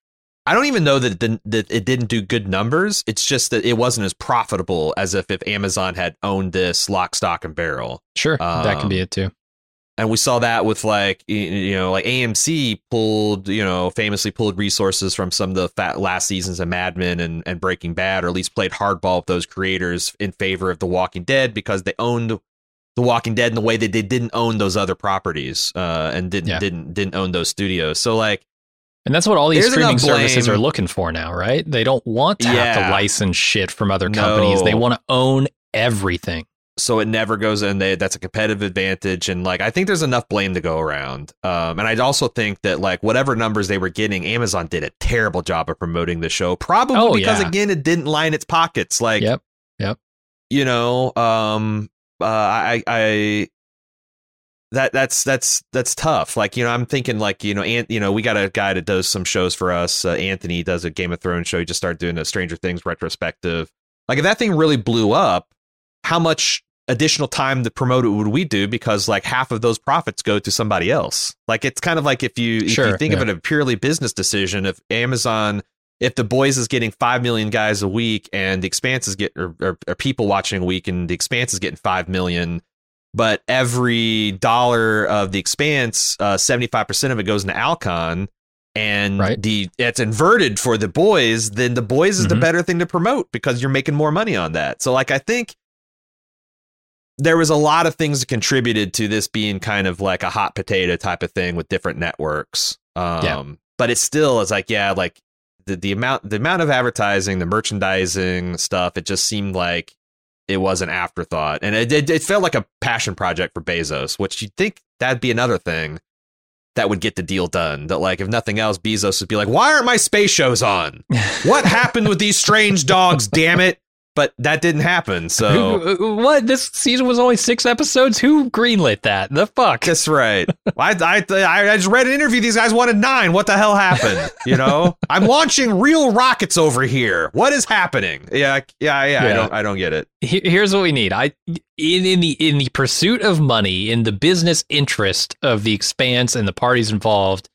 I don't even know that it didn't, that it didn't do good numbers. It's just that it wasn't as profitable as if if Amazon had owned this lock, stock, and barrel. Sure, that Um, can be it too. And we saw that with like you know like AMC pulled you know famously pulled resources from some of the fat last seasons of Mad Men and, and Breaking Bad, or at least played hardball with those creators in favor of The Walking Dead because they owned The Walking Dead in the way that they didn't own those other properties uh, and didn't Yeah. didn't didn't own those studios. So like And that's what all these streaming services are looking for now, right? They don't want to have to license shit from other companies. They want to own everything. So it never goes in they that's a competitive advantage and like i think there's enough blame to go around um and i also think that like whatever numbers they were getting amazon did a terrible job of promoting the show probably Oh, because yeah. again it didn't line its pockets like Yep. Yep. you know um uh i i that that's that's that's tough. Like you know, I'm thinking like you know, Ant, you know, we got a guy that does some shows for us. Uh, Anthony does a Game of Thrones show. He just started doing a Stranger Things retrospective. Like if that thing really blew up, how much additional time to promote it would we do? Because like half of those profits go to somebody else. Like it's kind of like if you if you Sure, think of it a purely business decision. If Amazon if the boys is getting five million guys a week and the expanse is get or, or, or people watching a week and the expanse is getting five million but every dollar of the expanse uh, 75% of it goes into alcon and Right. the it's inverted for the boys then the boys is the Mhm. better thing to promote because you're making more money on that so like i think there was a lot of things that contributed to this being kind of like a hot potato type of thing with different networks. Um Yeah. but it still is like yeah like the, the amount the amount of advertising the merchandising stuff it just seemed like it was an afterthought. And it, it, it felt like a passion project for bezos which you'd think that'd be another thing that would get the deal done that like if nothing else bezos would be like why aren't my space shows on? What happened with these strange dogs damn it but that didn't happen so uh, what? This season was only six episodes. Who greenlit that? The fuck? That's right. I, I I just read an interview. These guys wanted nine. What the hell happened? You know, I'm launching real rockets over here. What is happening? Yeah, yeah, yeah. I don't I don't get it. Here's what we need. I in, in the in the pursuit of money, in the business interest of the expanse and the parties involved,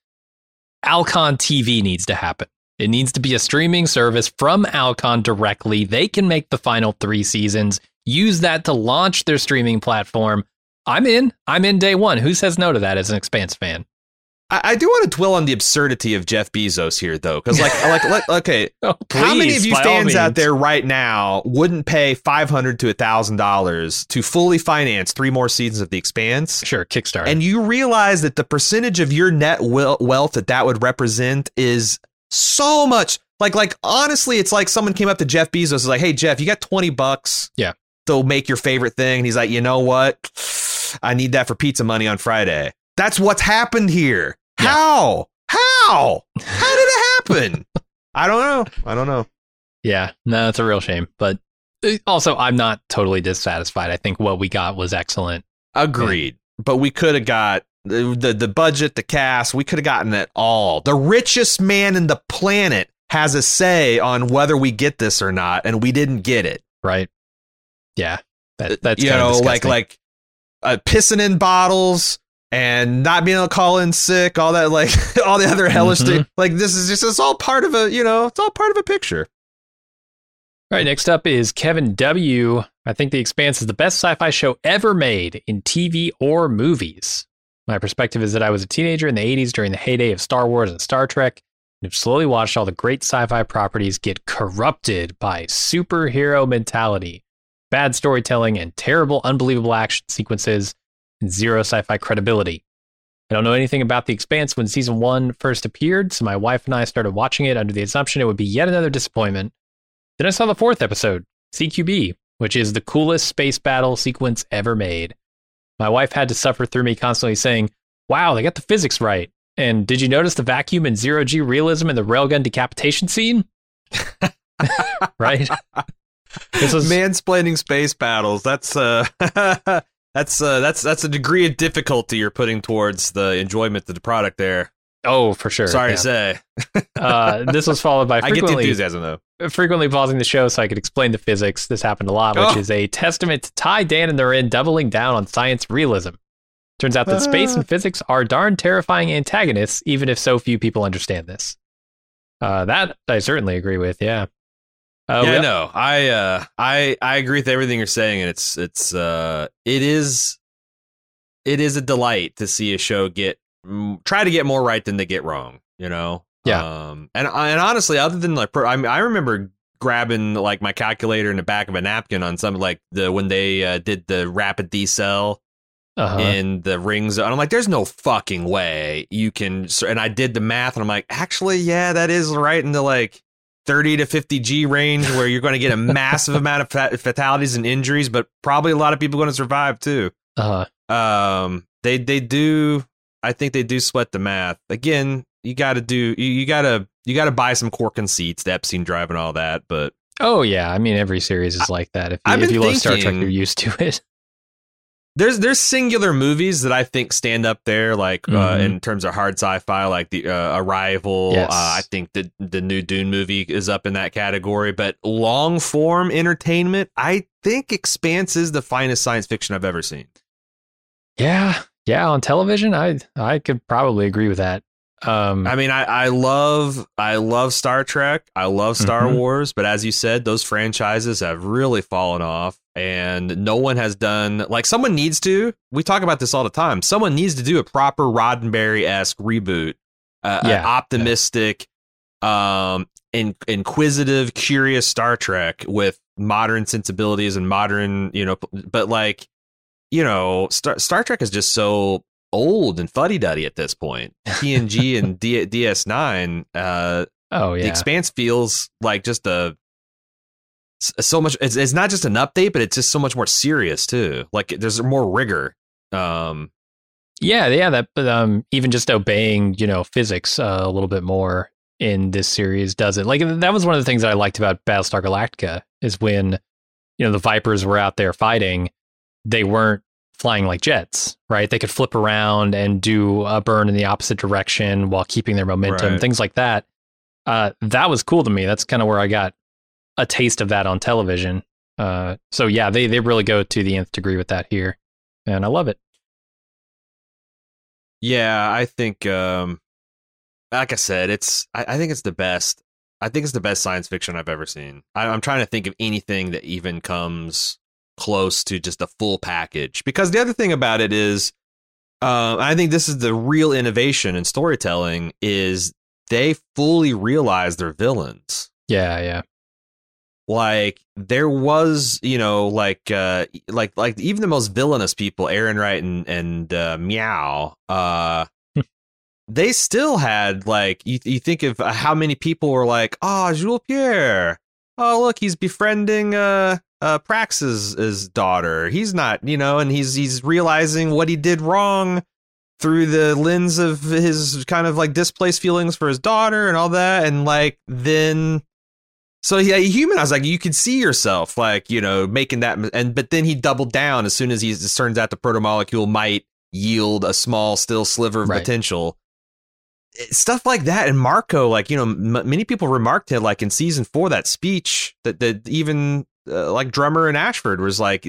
Alcon TV needs to happen. It needs to be a streaming service from Alcon directly. They can make the final three seasons, use that to launch their streaming platform. I'm in. I'm in day one. Who says no to that as an expanse fan? I, I do want to dwell on the absurdity of Jeff Bezos here, though, because like like like okay, Oh, how many of you fans out there right now wouldn't pay five hundred to thousand dollars to fully finance three more seasons of The Expanse? Sure, Kickstarter. and you realize that the percentage of your net wealth that that would represent is so much like like honestly it's like someone came up to jeff bezos and was like hey jeff you got 20 bucks Yeah. to make your favorite thing and he's like you know what i need that for pizza money on friday that's what's happened here Yeah. how how how did it happen i don't know i don't know Yeah, no, it's a real shame. But uh, also, I'm not totally dissatisfied. I think what we got was excellent. Agreed. But we could have got the, the the budget, the cast. We could have gotten it all. The richest man in the planet has a say on whether we get this or not, and we didn't get it. right? Yeah, that, that's you kind of know, like like uh, pissing in bottles and not being able to call in sick. All that, like all the other hellish Mhm. thing. Like this is just it's all part of a you know it's all part of a picture. All right, next up is Kevin W. I think The Expanse is the best sci-fi show ever made in TV or movies. My perspective is that I was a teenager in the 80s during the heyday of Star Wars and Star Trek, and have slowly watched all the great sci-fi properties get corrupted by superhero mentality, bad storytelling, and terrible, unbelievable action sequences, and zero sci-fi credibility. I don't know anything about The Expanse when season one first appeared, so my wife and I started watching it under the assumption it would be yet another disappointment. Then I saw the fourth episode, CQB, which is the coolest space battle sequence ever made. My wife had to suffer through me constantly saying, Wow, they got the physics right. And did you notice the vacuum and zero G realism in the railgun decapitation scene? right? This was mansplaining space battles. That's uh that's uh that's that's a degree of difficulty you're putting towards the enjoyment of the product there. Oh for sure. Sorry yeah. to say. Uh, this was followed by I get the frequently enthusiasm though. frequently pausing the show so I could explain the physics. This happened a lot, which Oh. is a testament to Ty, Dan, and the Therein doubling down on science realism. Turns out that space Ah. and physics are darn terrifying antagonists, even if so few people understand this. Uh, that I certainly agree with. Yeah. Uh, yeah, we- no, I uh, I I agree with everything you're saying, and it's it's uh, it is it is a delight to see a show get try to get more right than they get wrong. You know, Yeah. Um, and and honestly, other than like, I mean, I remember grabbing like my calculator in the back of a napkin on some like the when they uh, did the rapid decel uh-huh. in the rings, and I'm like, there's no fucking way you can. And I did the math, and I'm like, actually, yeah, that is right in the like 30 to 50 G range where you're going to get a massive amount of fa- fatalities and injuries, but probably a lot of people going to survive too. uh-huh. Um, they they do. I think they do sweat the math. Again, you got to do. You, you got to you got to buy some core conceits, the Epstein drive, and all that. But Oh yeah, I mean every series is like that. If you, if you love Star Trek, you're used to it. there's there's singular movies that I think stand up there, like uh, Mhm. in terms of hard sci-fi, like the uh, Arrival. Yes. Uh, I think the the new Dune movie is up in that category. But long form entertainment, I think Expanse is the finest science fiction I've ever seen. Yeah, yeah. On television, I I could probably agree with that. Um, I mean, I, I love I love Star Trek. I love Star Mhm. Wars, but as you said, those franchises have really fallen off, and no one has done like someone needs to. We talk about this all the time. Someone needs to do a proper Roddenberry esque reboot, uh, an Yeah. optimistic, um, in, inquisitive, curious Star Trek with modern sensibilities and modern, you know, but like, you know, Star Star Trek is just so old and fuddy duddy at this point. TNG and D- DS9, uh, oh the Expanse feels like just a so much. It's, it's not just an update, but it's just so much more serious too. Like there's more rigor. Um, yeah, yeah. That but, um, even just obeying you know physics uh, a little bit more in this series does it. Like that was one of the things that I liked about Battlestar Galactica is when you know the Vipers were out there fighting, they weren't flying like jets, right? They could flip around and do a burn in the opposite direction while keeping their momentum, Right. things like that. Uh, that was cool to me. That's kind of where I got a taste of that on television. Uh, so yeah, they they really go to the nth degree with that here, and I love it. yeah, I think, um, like I said, it's. I, I think it's the best. I think it's the best science fiction I've ever seen. I, I'm trying to think of anything that even comes close to just a full package. Because the other thing about it is, uh, I think this is the real innovation in storytelling is they fully realize they're villains. Yeah, yeah. like there was you know like uh like like even the most villainous people Errinwright and and uh, Mao uh they still had like you, you think of how many people were like oh jules pierre oh look he's befriending uh uh prax's his daughter he's not you know and he's he's realizing what he did wrong through the lens of his kind of like displaced feelings for his daughter and all that and like then so yeah, he humanized like you could see yourself like you know making that, and but then he doubled down as soon as he turns out the protomolecule might yield a small still sliver of Right. potential. Stuff like that, and Marco, like you know, m- many people remarked it like in season four that speech that that even uh, like drummer and Ashford was like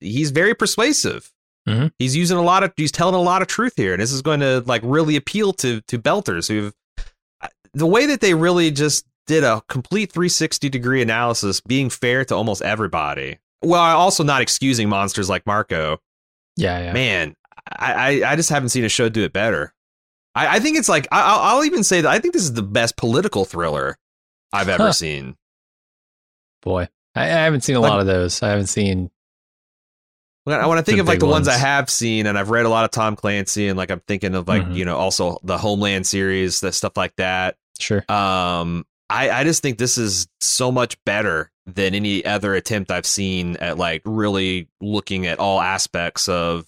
he's very persuasive. Mhm. He's using a lot of he's telling a lot of truth here, and this is going to like really appeal to to belters who've the way that they really just did a complete 360 degree analysis, being fair to almost everybody, while also not excusing monsters like Marco. Yeah, yeah. Man, I, I I just haven't seen a show do it better. I, I think it's like I, I'll, I'll even say that I think this is the best political thriller I've ever Huh. seen. Boy, I, I haven't seen a Like- lot of those. I haven't seen. When I, when I think of like the ones. I have seen, and I've read a lot of Tom Clancy, and like I'm thinking of like Mhm. you know also the Homeland series, that stuff like that. Sure. Um, I, I just think this is so much better than any other attempt I've seen at like really looking at all aspects of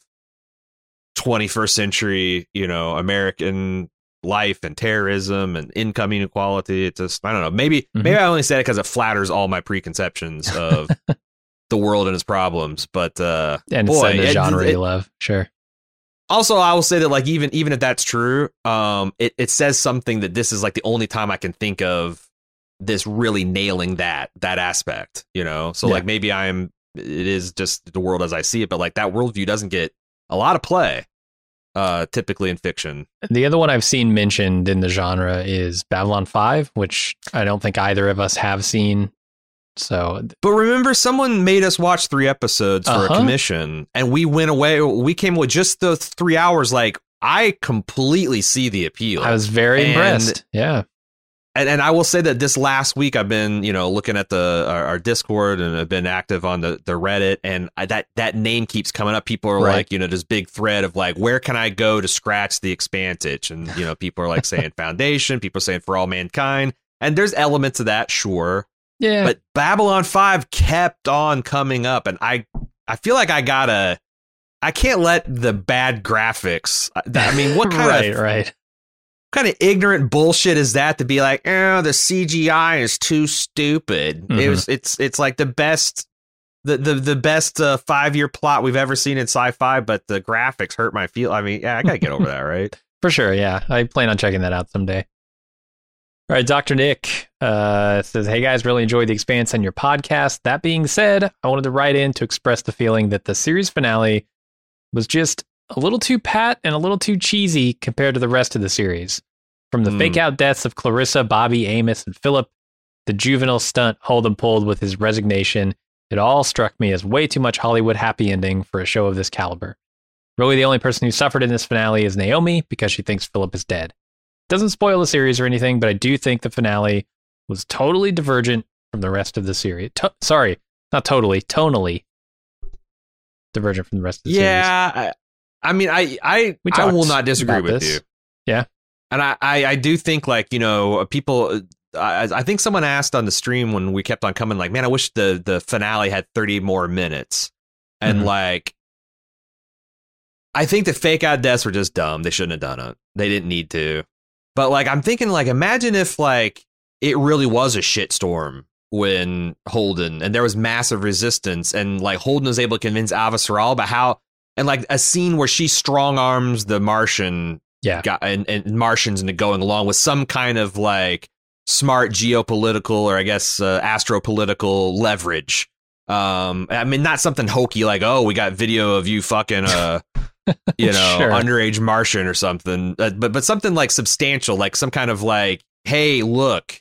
21st century, you know, American life and terrorism and income inequality. It's just I don't know. Maybe Mhm. maybe I only said it because it flatters all my preconceptions of the world and its problems. But uh, And boy, it's the it- genre it- you love. Sure. also i will say that like even even if that's true um it, it says something that this is like the only time i can think of this really nailing that that aspect you know so Yeah. like maybe i'm it is just the world as i see it but like that worldview doesn't get a lot of play uh, typically in fiction. The other one I've seen mentioned in the genre is Babylon 5, which I don't think either of us have seen. So, But remember, someone made us watch three episodes for Uh-huh. a commission, and we went away. We came with just the three hours. Like I completely see the appeal. I was very And- impressed. Yeah. And, and I will say that this last week I've been, you know, looking at the our, our Discord and I've been active on the, the Reddit, and I, that that name keeps coming up. People are Right. like, you know, this big thread of like, where can I go to scratch the expanse itch? And you know, people are like saying Foundation, people are saying For All Mankind, and there's elements of that, sure, Yeah. but Babylon Five kept on coming up, and I I feel like I gotta. I can't let the bad graphics. Uh, I I mean, what kind right, of right. Kind of ignorant bullshit is that to be like, oh, the CGI is too stupid. It Mhm. was, it's, it's like the best, the the the best uh, five year plot we've ever seen in sci-fi, but the graphics hurt my feel. I mean, yeah, I gotta get over that, right? For sure, yeah. I plan on checking that out someday. All right, Dr. Nick uh, says, Hey guys, really enjoyed the expanse on your podcast. That being said, I wanted to write in to express the feeling that the series finale was just a little too pat and a little too cheesy compared to the rest of the series. From the Hmm. fake out deaths of Clarissa, Bobbie, Amos, and Filip, the juvenile stunt Holden pulled with his resignation, it all struck me as way too much Hollywood happy ending for a show of this caliber. Really, the only person who suffered in this finale is Naomi because she thinks Filip is dead. Doesn't spoil the series or anything, but I do think the finale was totally divergent from the rest of the series. To- sorry, not totally, tonally divergent from the rest of the series. yeah, I, I mean, I I I will not disagree with this. you. Yeah. And I, I I do think like you know people. I, I think someone asked on the stream when we kept on coming, like, man, I wish the the finale had thirty more minutes, and Mhm. like. I think the fake out deaths were just dumb. They shouldn't have done it. They didn't need to. But like I'm thinking like imagine if like it really was a shitstorm when Holden and there was massive resistance and like Holden was able to convince Avasarala about how and like a scene where she strong arms the Martian Yeah. guy and, and Martians into going along with some kind of like smart geopolitical or I guess uh, astropolitical leverage. Um, I mean, not something hokey like, oh, we got video of you fucking, uh, you know, Sure. underage Martian or something, uh, but but something like substantial, like some kind of like, hey, look,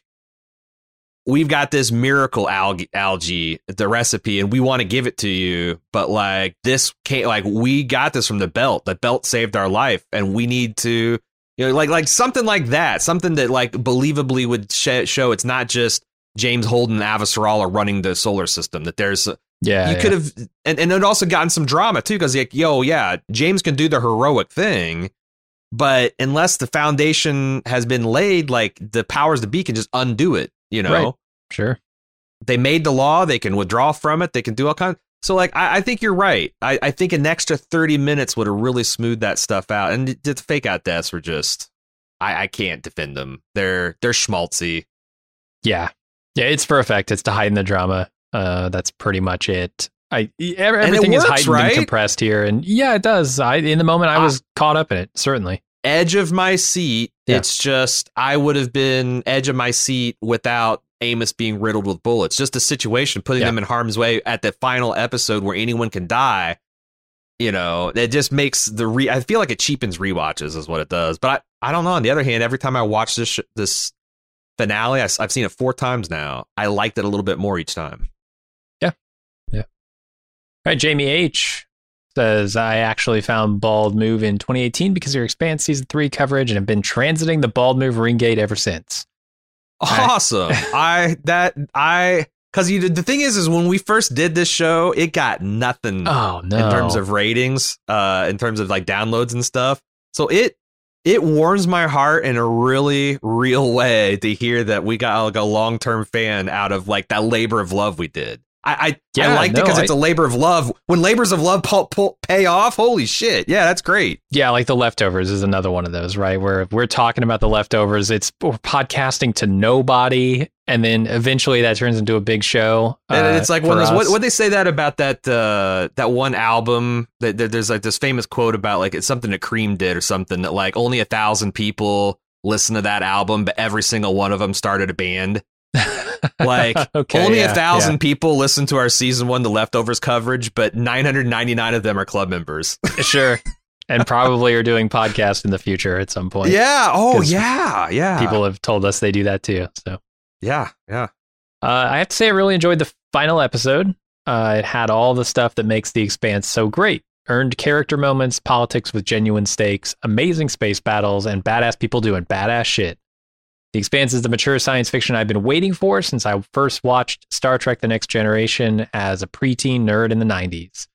we've got this miracle algae, algae, the recipe, and we want to give it to you, but like this can't, like we got this from the belt. The belt saved our life, and we need to, you know, like like something like that, something that like believably would sh- show it's not just James Holden and Avasarala running the solar system. That there's Yeah. you yeah. could have and, and it also gotten some drama too because like yo yeah james can do the heroic thing but unless the foundation has been laid like the powers to be can just undo it you know Right. Sure. they made the law they can withdraw from it they can do all kinds so like i, I think you're right I, I think an extra 30 minutes would have really smoothed that stuff out and the, the fake out deaths were just I, I can't defend them they're they're schmaltzy Yeah. Yeah. It's for effect. It's to heighten the drama. Uh, that's pretty much it. I it everything is works, heightened right? and compressed here, and yeah, it does. I in the moment I was caught up in it. Certainly. Edge of my seat. Yeah. It's just I would have been edge of my seat without Amos being riddled with bullets. Just a situation putting Yeah. them in harm's way at the final episode where anyone can die. You know, it just makes the re. I feel like it cheapens rewatches, is what it does. But I, I don't know. On the other hand, every time I watch this sh- this finale, I, have seen it four times now. I liked it a little bit more each time. Yeah, yeah. All right, Jamie H says I actually found Bald Move in 2018 because of your Expanse season three coverage and have been transiting the Bald Move ring gate ever since. Awesome. I that I because you the thing is is when we first did this show, it got nothing. Oh no! in terms of ratings, uh, in terms of like downloads and stuff. So it it warms my heart in a really real way to hear that we got like a long term fan out of like that labor of love we did. I I, Yeah, I liked no, it because it's a labor of love. When labors of love pull, pull, pay off, holy shit! Yeah, that's great. yeah, like the leftovers is another one of those, right? Where we're talking about the leftovers, it's we're podcasting to nobody, and then eventually that turns into a big show. And uh, it's like one of those. What what they say that about that uh, that one album that, that there's like this famous quote about like it's something that Cream did or something that like only a thousand people listen to that album, but every single one of them started a band. Like Okay, only yeah, a thousand people listen to our season one, the leftovers coverage, but 999 of them are club members. sure, and probably are doing podcasts in the future at some point. Yeah. Oh, yeah. Yeah. People have told us they do that too. So Yeah. Yeah. uh, I have to say, I really enjoyed the final episode. Uh, it had all the stuff that makes The Expanse so great. Earned character moments, politics with genuine stakes, amazing space battles, and badass people doing badass shit. The Expanse is the mature science fiction I've been waiting for since I first watched Star Trek The Next Generation as a preteen nerd in the 90s.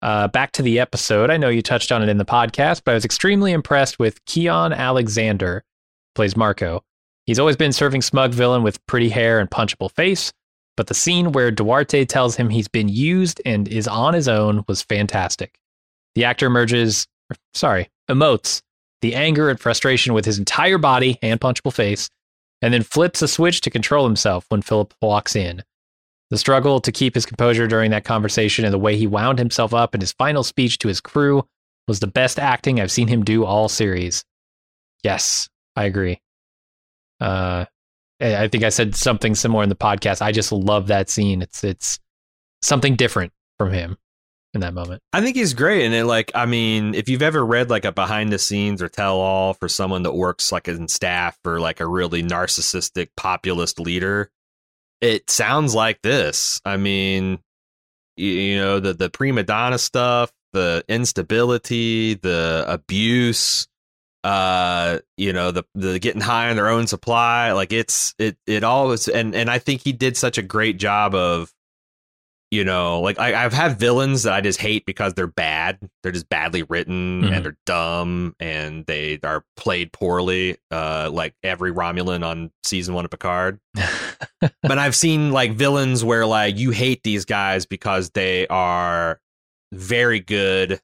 Uh, back to the episode. I know you touched on it in the podcast, but I was extremely impressed with Keon Alexander, plays Marco. He's always been serving smug villain with pretty hair and punchable face, but the scene where Duarte tells him he's been used and is on his own was fantastic. The actor emerges, sorry, emotes the anger and frustration with his entire body and punchable face, and then flips a switch to control himself when Philip walks in. The struggle to keep his composure during that conversation and the way he wound himself up in his final speech to his crew was the best acting I've seen him do all series. Yes, I agree. Uh, I think I said something similar in the podcast. I just love that scene. It's it's something different from him in that moment. I think he's great. And it like, I mean, if you've ever read like a behind the scenes or tell all for someone that works like in staff or like a really narcissistic populist leader, it sounds like this. I mean, you, you know, the, the prima donna stuff, the instability, the abuse, uh, you know, the, the getting high on their own supply. Like it's, it, it all is. And, and I think he did such a great job of, you know, like I, I've had villains that I just hate because they're bad. They're just badly written Mhm. and they're dumb and they are played poorly. Uh, like every Romulan on season one of Picard. but I've seen like villains where like you hate these guys because they are very good.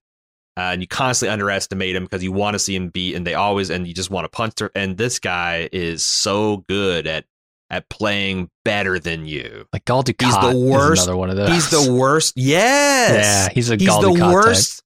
Uh, and you constantly underestimate them because you want to see them beat, and they always and you just want to punch her. And this guy is so good at at playing better than you. Like Gul Dukat He's the worst- another one of those. He's the worst. Yes. Yeah, he's a he's Gul the Dukat type. worst.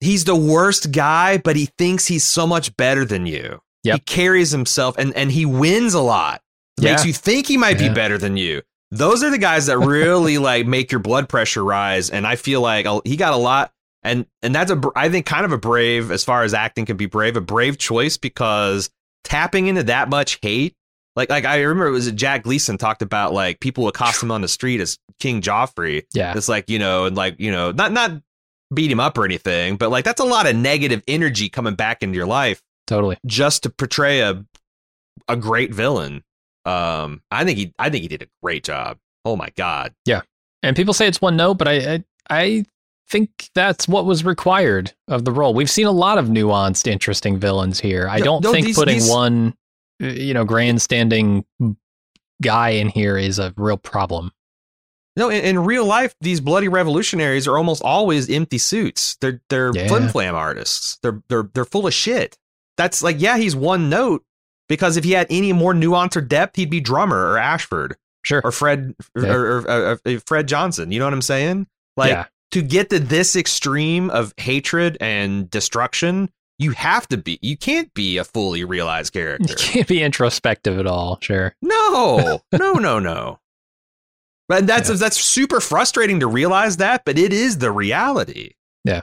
He's the worst guy, but he thinks he's so much better than you. He carries himself and and he wins a lot. Makes Yeah. you think he might Yeah. be better than you. Those are the guys that really like make your blood pressure rise. And I feel like he got a lot. And and that's a I think kind of a brave as far as acting can be brave a brave choice because tapping into that much hate like like I remember it was Jack Gleeson talked about like people accost him on the street as King Joffrey. Yeah. It's like, you know, and like, you know, not not beat him up or anything, but like that's a lot of negative energy coming back into your life Totally. just to portray a a great villain. Um I think he I think he did a great job. Oh my god. Yeah, and people say it's one note, but I, I I think that's what was required of the role. We've seen a lot of nuanced, interesting villains here. I don't no, think these- putting these- one, you know, grandstanding guy in here is a real problem. No, in, in real life, these bloody revolutionaries are almost always empty suits. They're they're Yeah. flim flam artists. They're they're they're full of shit. That's like, yeah, he's one note because if he had any more nuance or depth, he'd be drummer or Ashford Sure. or Fred Yeah. or, or, or, Fred Johnson. You know what I'm saying? Like yeah. to get to this extreme of hatred and destruction, you have to be. You can't be a fully realized character. You can't be introspective at all. Sure. No, no, no, no. But that's Yeah. that's super frustrating to realize that, but it is the reality. Yeah.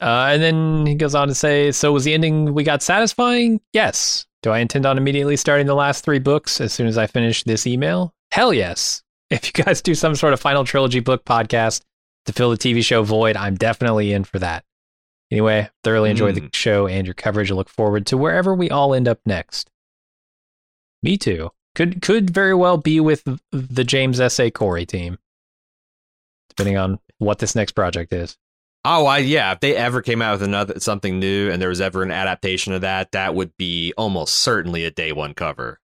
Uh, and then he goes on to say, "So was the ending we got satisfying? Yes. Do I intend on immediately starting the last three books as soon as I finish this email? Hell yes. If you guys do some sort of final trilogy book podcast to fill the TV show void, I'm definitely in for that. Anyway, thoroughly enjoyed the Mm. show and your coverage. I look forward to wherever we all end up next. Me too. Could could very well be with the James S. A. Corey team, depending on what this next project is. Oh, I yeah. If they ever came out with another something new, and there was ever an adaptation of that, that would be almost certainly a day one cover.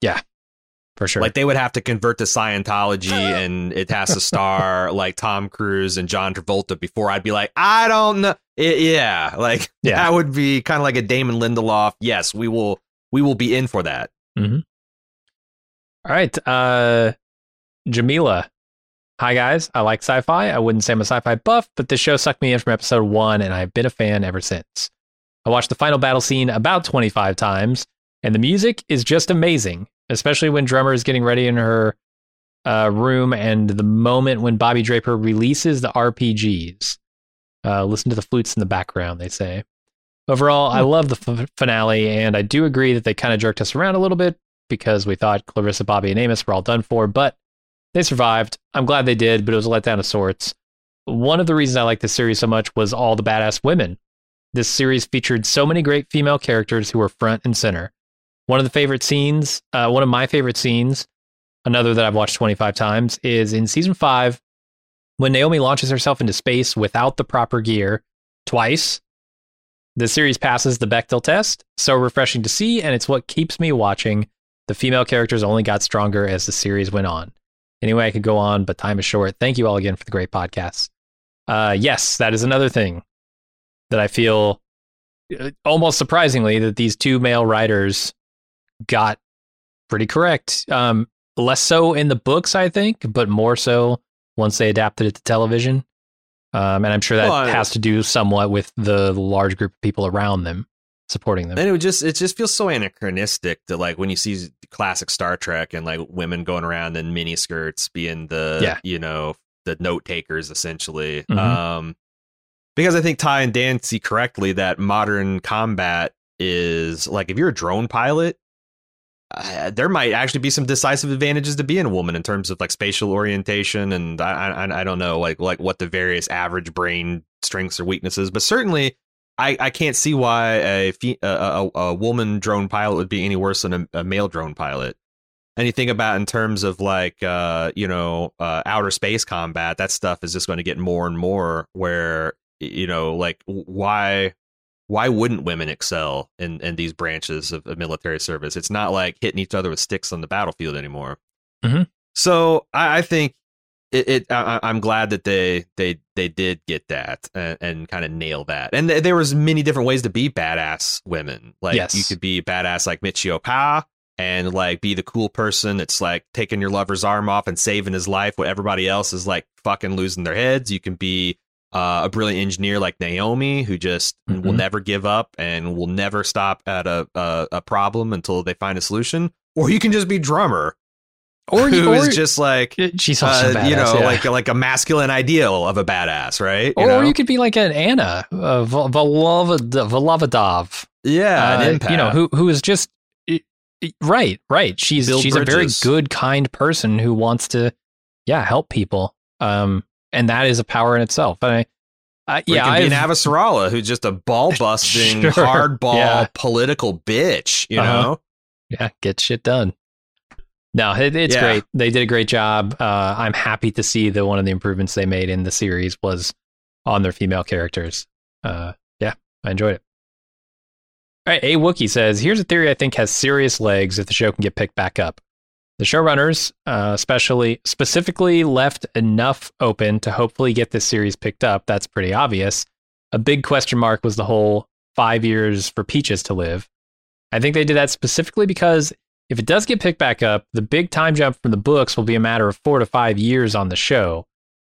For sure. Like they would have to convert to Scientology, and it has to star like Tom Cruise and John Travolta before I'd be like, I don't know. It- yeah, like Yeah. that would be kind of like a Damon Lindelof. Yes, we will. We will be in for that. All right. Uh Jamila. Hi guys. I like sci-fi. I wouldn't say I'm a sci-fi buff, but this show sucked me in from episode one, and I've been a fan ever since. I watched the final battle scene about 25 times, and the music is just amazing, especially when Drummer is getting ready in her uh, room and the moment when Bobbie Draper releases the RPGs. Uh, listen to the flutes in the background, they say. Overall, I love the f- finale, and I do agree that they kind of jerked us around a little bit because we thought Clarissa, Bobbie, and Amos were all done for, but they survived. I'm glad they did, but it was a letdown of sorts. One of the reasons I like this series so much was all the badass women. This series featured so many great female characters who were front and center. One of the favorite scenes, uh, one of my favorite scenes, another that I've watched 25 times, is in season five when Naomi launches herself into space without the proper gear twice. The series passes the Bechdel test, so refreshing to see, and it's what keeps me watching. The female characters only got stronger as the series went on. Anyway, I could go on, but time is short. Thank you all again for the great podcast. Uh, yes, that is another thing that I feel uh, almost surprisingly that these two male writers got pretty correct. Um, less so in the books, I think, but more so once they adapted it to television. Um, and I'm sure that Well, has to do somewhat with the large group of people around them supporting them. And it would just it just feels so anachronistic that like when you see classic Star Trek and like women going around in mini skirts being the Yeah. you know the note takers essentially. Mhm. Um because I think Ty and Dan see correctly that modern combat is like if you're a drone pilot, uh, there might actually be some decisive advantages to being a woman in terms of like spatial orientation and I, I I don't know like like what the various average brain strengths or weaknesses, but certainly I, I can't see why a, fe- a, a a woman drone pilot would be any worse than a, a male drone pilot. Anything about in terms of like uh you know uh, outer space combat, that stuff is just going to get more and more. Where you know like why why wouldn't women excel in in these branches of, of military service? It's not like hitting each other with sticks on the battlefield anymore. Mhm. So I, I think it, it I, I- I'm glad that they they they did get that and, and kind of nail that. And th- there was many different ways to be badass women. Like Yes. you could be badass like Michio Pa and like be the cool person that's like taking your lover's arm off and saving his life while everybody else is like fucking losing their heads. You can be uh, a brilliant engineer like Naomi who just will Mhm. never give up and will never stop at a, a a problem until they find a solution. Or you can just be drummer or who is or- just like she's also uh, badass, you know, yeah. like like a masculine ideal of a badass, right? You or know? you could be like an Anna, uh, Volovodov, yeah, uh, you know, who who is just right, right. She's she's a very good, kind person who wants to, yeah, help people. Um, and that is a power in itself. And I, I you yeah, can be an I've- Avasarala who's just a ball busting, Sure, hardball yeah. political bitch. You Uh-huh. know, yeah, get shit done. No, it, it's Yeah. great. They did a great job. Uh, I'm happy to see that one of the improvements they made in the series was on their female characters. Uh, yeah, I enjoyed it. All right, A Wookie says, "Here's a theory I think has serious legs if the show can get picked back up. The showrunners, uh, especially specifically, left enough open to hopefully get this series picked up. That's pretty obvious. A big question mark was the whole five years for Peaches to live. I think they did that specifically because if it does get picked back up, the big time jump from the books will be a matter of four to five years on the show,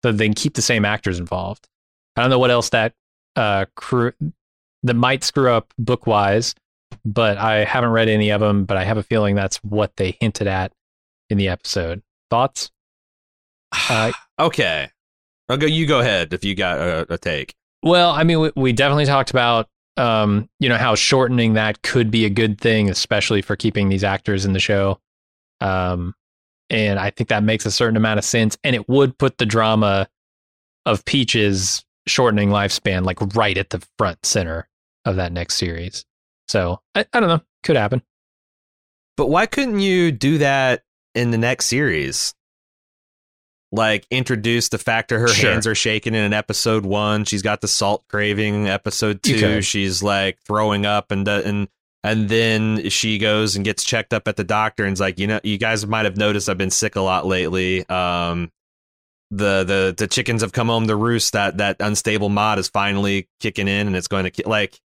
so they can keep the same actors involved. I don't know what else that uh, crew that might screw up book wise, but I haven't read any of them. But I have a feeling that's what they hinted at in the episode. Thoughts? Uh, okay. I'll go. You go ahead if you got a, a take. Well, I mean, we, we definitely talked about, um, you know, how shortening that could be a good thing, especially for keeping these actors in the show. Um, and I think that makes a certain amount of sense. And it would put the drama of Peach's shortening lifespan like right at the front center of that next series. So I, I don't know, could happen. But why couldn't you do that in the next series? Like introduce the fact that her Sure. hands are shaking in an episode one. She's got the salt craving. Episode two, could. she's like throwing up, and and and then she goes and gets checked up at the doctor, and's like, you know, you guys might have noticed I've been sick a lot lately. Um, the the the chickens have come home to roost. That that unstable mod is finally kicking in, and it's going to like.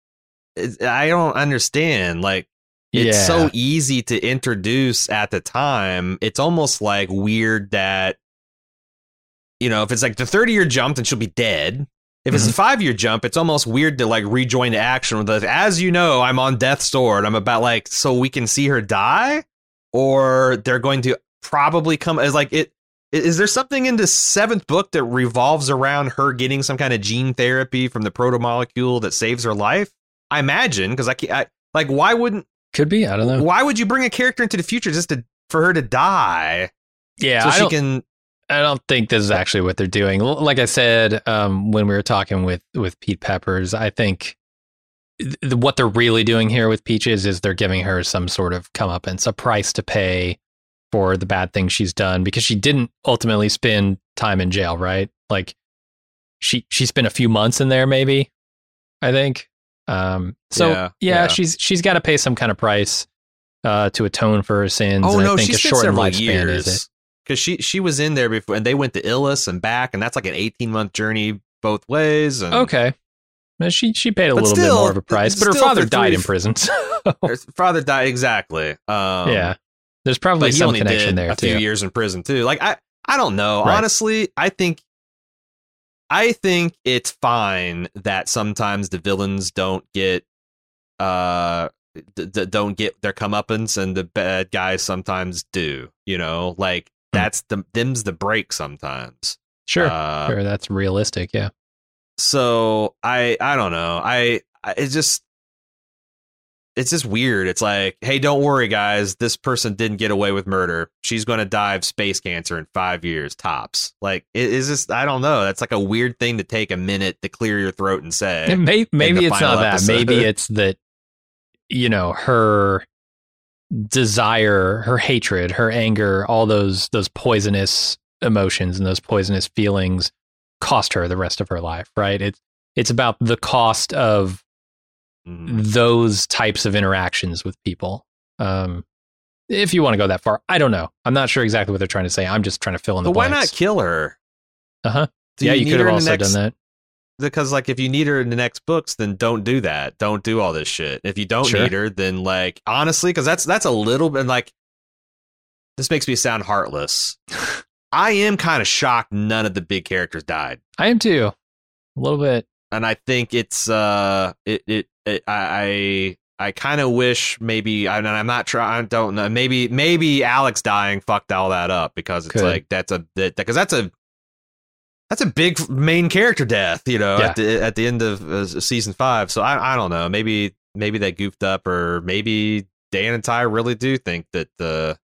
it- I don't understand. Like it's Yeah. so easy to introduce at the time. It's almost like weird that you know, if it's like the 30 year jump, then she'll be dead. If it's a mm-hmm. five year jump, it's almost weird to like rejoin the action with the, as you know, I'm on death's door and I'm about like so we can see her die, or they're going to probably come as like it is there something in the seventh book that revolves around her getting some kind of gene therapy from the proto molecule that saves her life? I imagine because I, can't, I like why wouldn't Could be. I don't know. why would you bring a character into the future just to for her to die Yeah, so I she don't, can I don't think this is actually what they're doing. Like I said um, when we were talking with with Pete Peppers, I think th- what they're really doing here with Peaches is they're giving her some sort of comeuppance, a price to pay for the bad things she's done because she didn't ultimately spend time in jail, right? Like she she spent a few months in there, maybe. I think. Um, so Yeah, yeah, yeah. she's she's got to pay some kind of price uh, to atone for her sins. Oh and no, I think she a spent shortened several lifespan is it. years because she she was in there before, and they went to Ilus and back, and that's like an eighteen month journey both ways. And Okay. Well, She she paid a little still, bit more of a price, but her father died three- in prison. So, her father died exactly. Um, yeah, there's probably some connection there a few years in prison too. Like I I don't know. Right. Honestly, I think I think it's fine that sometimes the villains don't get uh d- d- don't get their comeuppance and the bad guys sometimes do. You know, like Hmm. that's the them's the break sometimes. Sure, Uh, sure, that's realistic. Yeah, so I I don't know. I, I it's just it's just weird. It's like, hey, don't worry, guys. This person didn't get away with murder. She's going to die of space cancer in five years tops. Like, it is this? I don't know. That's like a weird thing to take a minute to clear your throat and say. May, maybe it's not that. Maybe it's that you know her desire, her hatred, her anger, all those those poisonous emotions and those poisonous feelings cost her the rest of her life. Right? It's it's about the cost of Mm. those types of interactions with people. Um, if you want to go that far, I don't know. I'm not sure exactly what they're trying to say. I'm just trying to fill in the But why not blanks. kill her? Uh huh. Yeah, you need could have also next, done that. because like if you need her in the next books then don't do that don't do all this shit if you don't Sure. need her then like honestly because that's that's a little bit like this makes me sound heartless i am kind of shocked none of the big characters died I am too. A little bit. and i think it's uh it it, it i i, I kind of wish maybe I, i'm not trying i don't know maybe maybe alex dying fucked all that up because it's Could. like that's a that because that's a that's a big main character death, you know, Yeah. at the at the end of uh, season five. So I I don't know, maybe maybe they goofed up, or maybe Dan and Ty really do think that uh,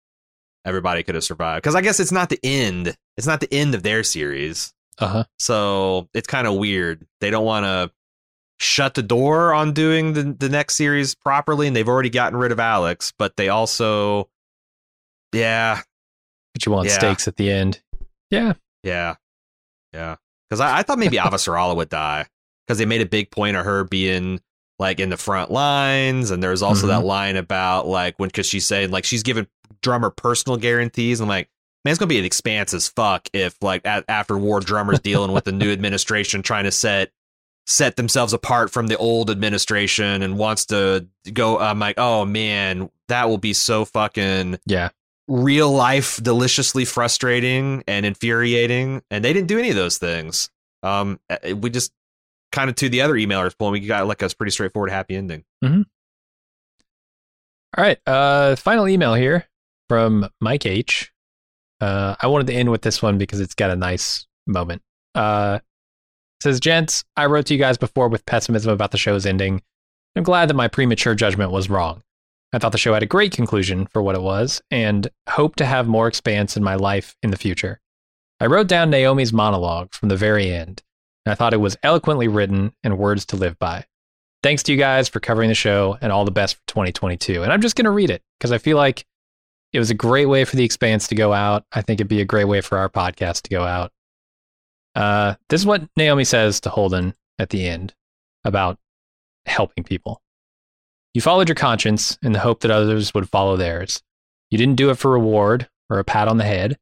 everybody could have survived. Because I guess it's not the end. It's not the end of their series, Uh huh. so it's kind of weird. They don't want to shut the door on doing the the next series properly, and they've already gotten rid of Alex, but they also, yeah, But you want Yeah. stakes at the end. Yeah. Yeah, yeah. Because I, I thought maybe Avasarala would die because they made a big point of her being like in the front lines, and there's also that mm-hmm. line about like when because she's saying like she's giving drummer personal guarantees. I'm like, man, it's gonna be an expanse as fuck if like at, after war drummers dealing with the new administration trying to set set themselves apart from the old administration and wants to go. I'm like, oh man, that will be so fucking Yeah. real life deliciously frustrating and infuriating and they didn't do any of those things um we just kind of to the other emailers point we got like a pretty straightforward happy ending All right. Uh, final email here from Mike H. Uh, I wanted to end with this one because it's got a nice moment. Uh, says, Gents, I wrote to you guys before with pessimism about the show's ending. I'm glad that my premature judgment was wrong. I thought the show had a great conclusion for what it was and hope to have more expanse in my life in the future. I wrote down Naomi's monologue from the very end, and I thought it was eloquently written and words to live by. Thanks to you guys for covering the show and all the best for 2022. And I'm just going to read it because I feel like it was a great way for the expanse to go out. I think it'd be a great way for our podcast to go out. Uh, this is what Naomi says to Holden at the end about helping people. You followed your conscience in the hope that others would follow theirs. You didn't do it for reward or a pat on the head.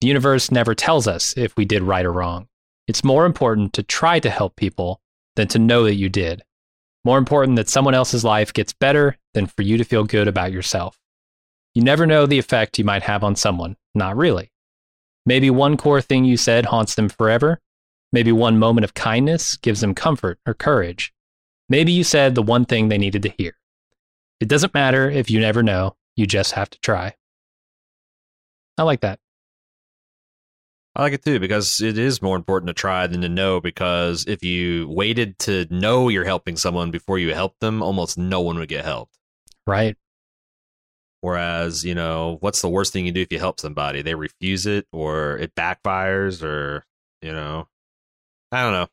The universe never tells us if we did right or wrong. It's more important to try to help people than to know that you did. More important that someone else's life gets better than for you to feel good about yourself. You never know the effect you might have on someone. Not really. Maybe one core thing you said haunts them forever. Maybe one moment of kindness gives them comfort or courage. Maybe you said the one thing they needed to hear. It doesn't matter if you never know, you just have to try. I like that. I like it too because it is more important to try than to know. Because if you waited to know you're helping someone before you help them, almost no one would get helped. Right. Whereas, you know, what's the worst thing you do if you help somebody? They refuse it or it backfires or, you know, I don't know.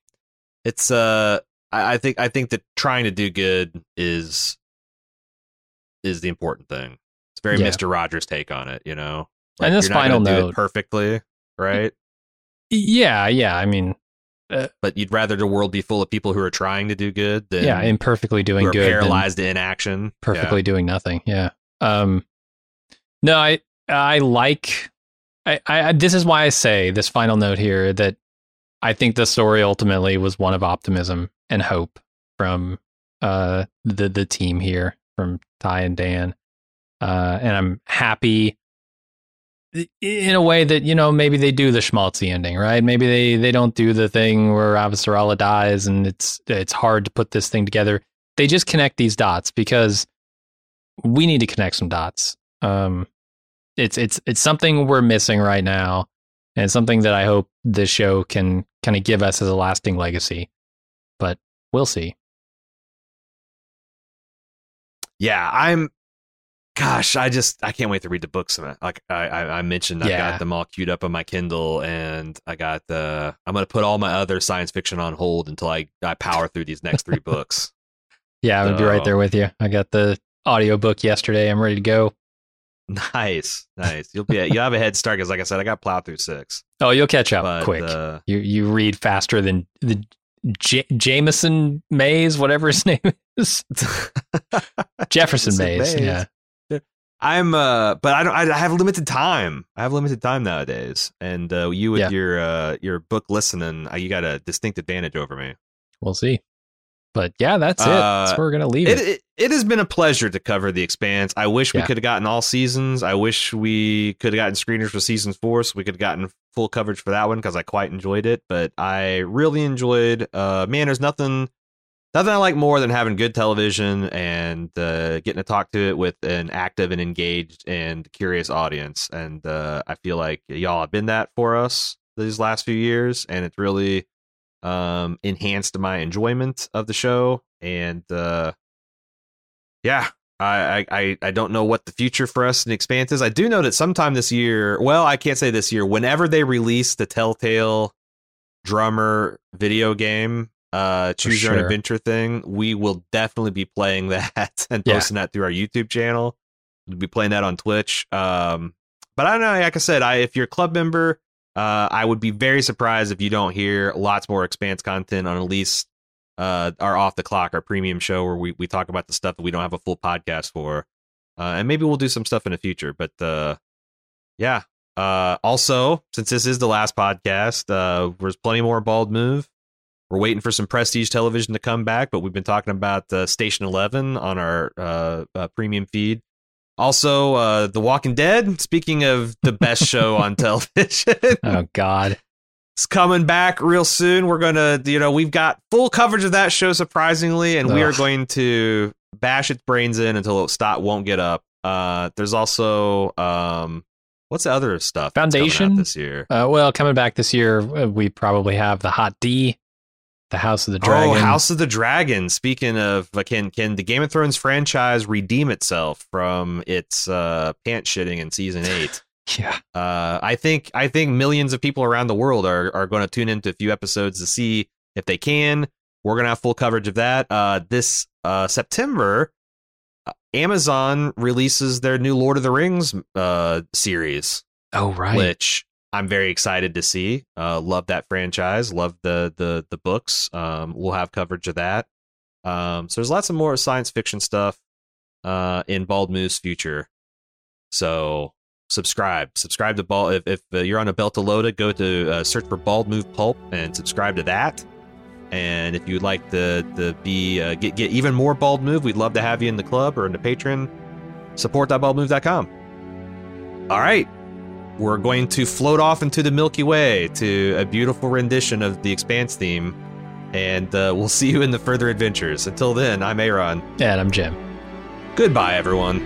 It's, uh, I, I think, I think that trying to do good is, is the important thing. It's very Yeah. Mr. Rogers take on it, you know? And this final gonna do it note- perfectly, right? Yeah. Yeah. I mean, but you'd rather the world be full of people who are trying to do good than yeah, imperfectly doing good. paralyzed in action. perfectly doing nothing. Yeah. Um, no, I, I like, I, I, this is why I say this final note here that I think the story ultimately was one of optimism and hope from, uh, the, the team here from Ty and Dan. Uh, and I'm happy in a way that, you know, maybe they do the schmaltzy ending, right? Maybe they, they don't do the thing where Avasarala dies and it's, it's hard to put this thing together. They just connect these dots because we need to connect some dots. Um, it's it's it's something we're missing right now, and something that I hope this show can kind of give us as a lasting legacy. But we'll see. Yeah, I'm. Gosh, I just I can't wait to read the books. Like I I, I mentioned, I've got them all queued up on my Kindle, and I got the. I'm gonna put all my other science fiction on hold until I I power through these next three books. Yeah, I'm gonna be right there with you. I got the audiobook yesterday. I'm ready to go. Nice, nice. You'll be you have a head start because, like I said, I got plowed through six. Oh, you'll catch up But quick. uh, you you read faster than the J- Jameson Mays, whatever his name is, Jefferson Mays. Mays. Yeah, I'm uh but I don't I have limited time. I have limited time nowadays. And uh you with Yeah. your uh your book listening, uh, you got a distinct advantage over me. we'll see. But yeah, that's it. Uh, That's where we're gonna leave It, it. it it has been a pleasure to cover the expanse. I wish we could have gotten all seasons. I wish we could have gotten screeners for season 4 so we could have gotten full coverage for that one cuz I quite enjoyed it, but I really enjoyed uh man there's nothing Nothing I like more than having good television and uh, getting to talk to it with an active and engaged and curious audience. And uh, I feel like y'all have been that for us these last few years, and it's really um, enhanced my enjoyment of the show. And uh, yeah, I, I I- don't know what the future for us in Expanse is. I do know that sometime this year, well, I can't say this year, whenever they release the Telltale drummer video game uh choose your own adventure thing we will definitely be playing that and Yeah. posting that through our youtube channel we'll be playing that on twitch um but i don't know like i said i if you're a club member uh i would be very surprised if you don't hear lots more expanse content on at least uh our off the clock our premium show where we, we talk about the stuff that we don't have a full podcast for uh and maybe we'll do some stuff in the future but uh yeah uh, also, since this is the last podcast, uh, there's plenty more Bald Move. We're waiting for some prestige television to come back, but we've been talking about uh, Station 11 on our uh, uh, premium feed. Also, uh, The Walking Dead. Speaking of the best show on television, oh God. it's coming back real soon. We're gonna, you know, we've got full coverage of that show surprisingly, and we are going to bash its brains in until it stop won't get up. Uh, there's also um, what's the other stuff Foundation? this year? Uh, well, coming back this year, uh, we probably have the Hot D, the House of the Dragon. Oh, House of the Dragon. Speaking of, can can the Game of Thrones franchise redeem itself from its uh, pant shitting in season eight? Yeah. uh, I think I think millions of people around the world are are going to tune into a few episodes to see if they can. We're going to have full coverage of that. Uh, this uh, September, uh, Amazon releases their new Lord of the Rings uh, series Oh, right. which I'm very excited to see. Uh, love that franchise. Love the the the books. Um, we'll have coverage of that. Um, so there's lots of more science fiction stuff uh, in Bald Moose future. So subscribe, subscribe to Bald. If, if uh, you're on a Belt Beltalowda, go to uh, search for Bald Move Pulp and subscribe to that. And if you'd like to to be uh, get get even more Bald Move, we'd love to have you in the club or in the Patreon. Support.baldmove.com. All right, we're going to float off into the Milky Way to a beautiful rendition of the Expanse theme, and uh, we'll see you in the further adventures. Until then, I'm Aaron. and I'm Jim. Goodbye, everyone.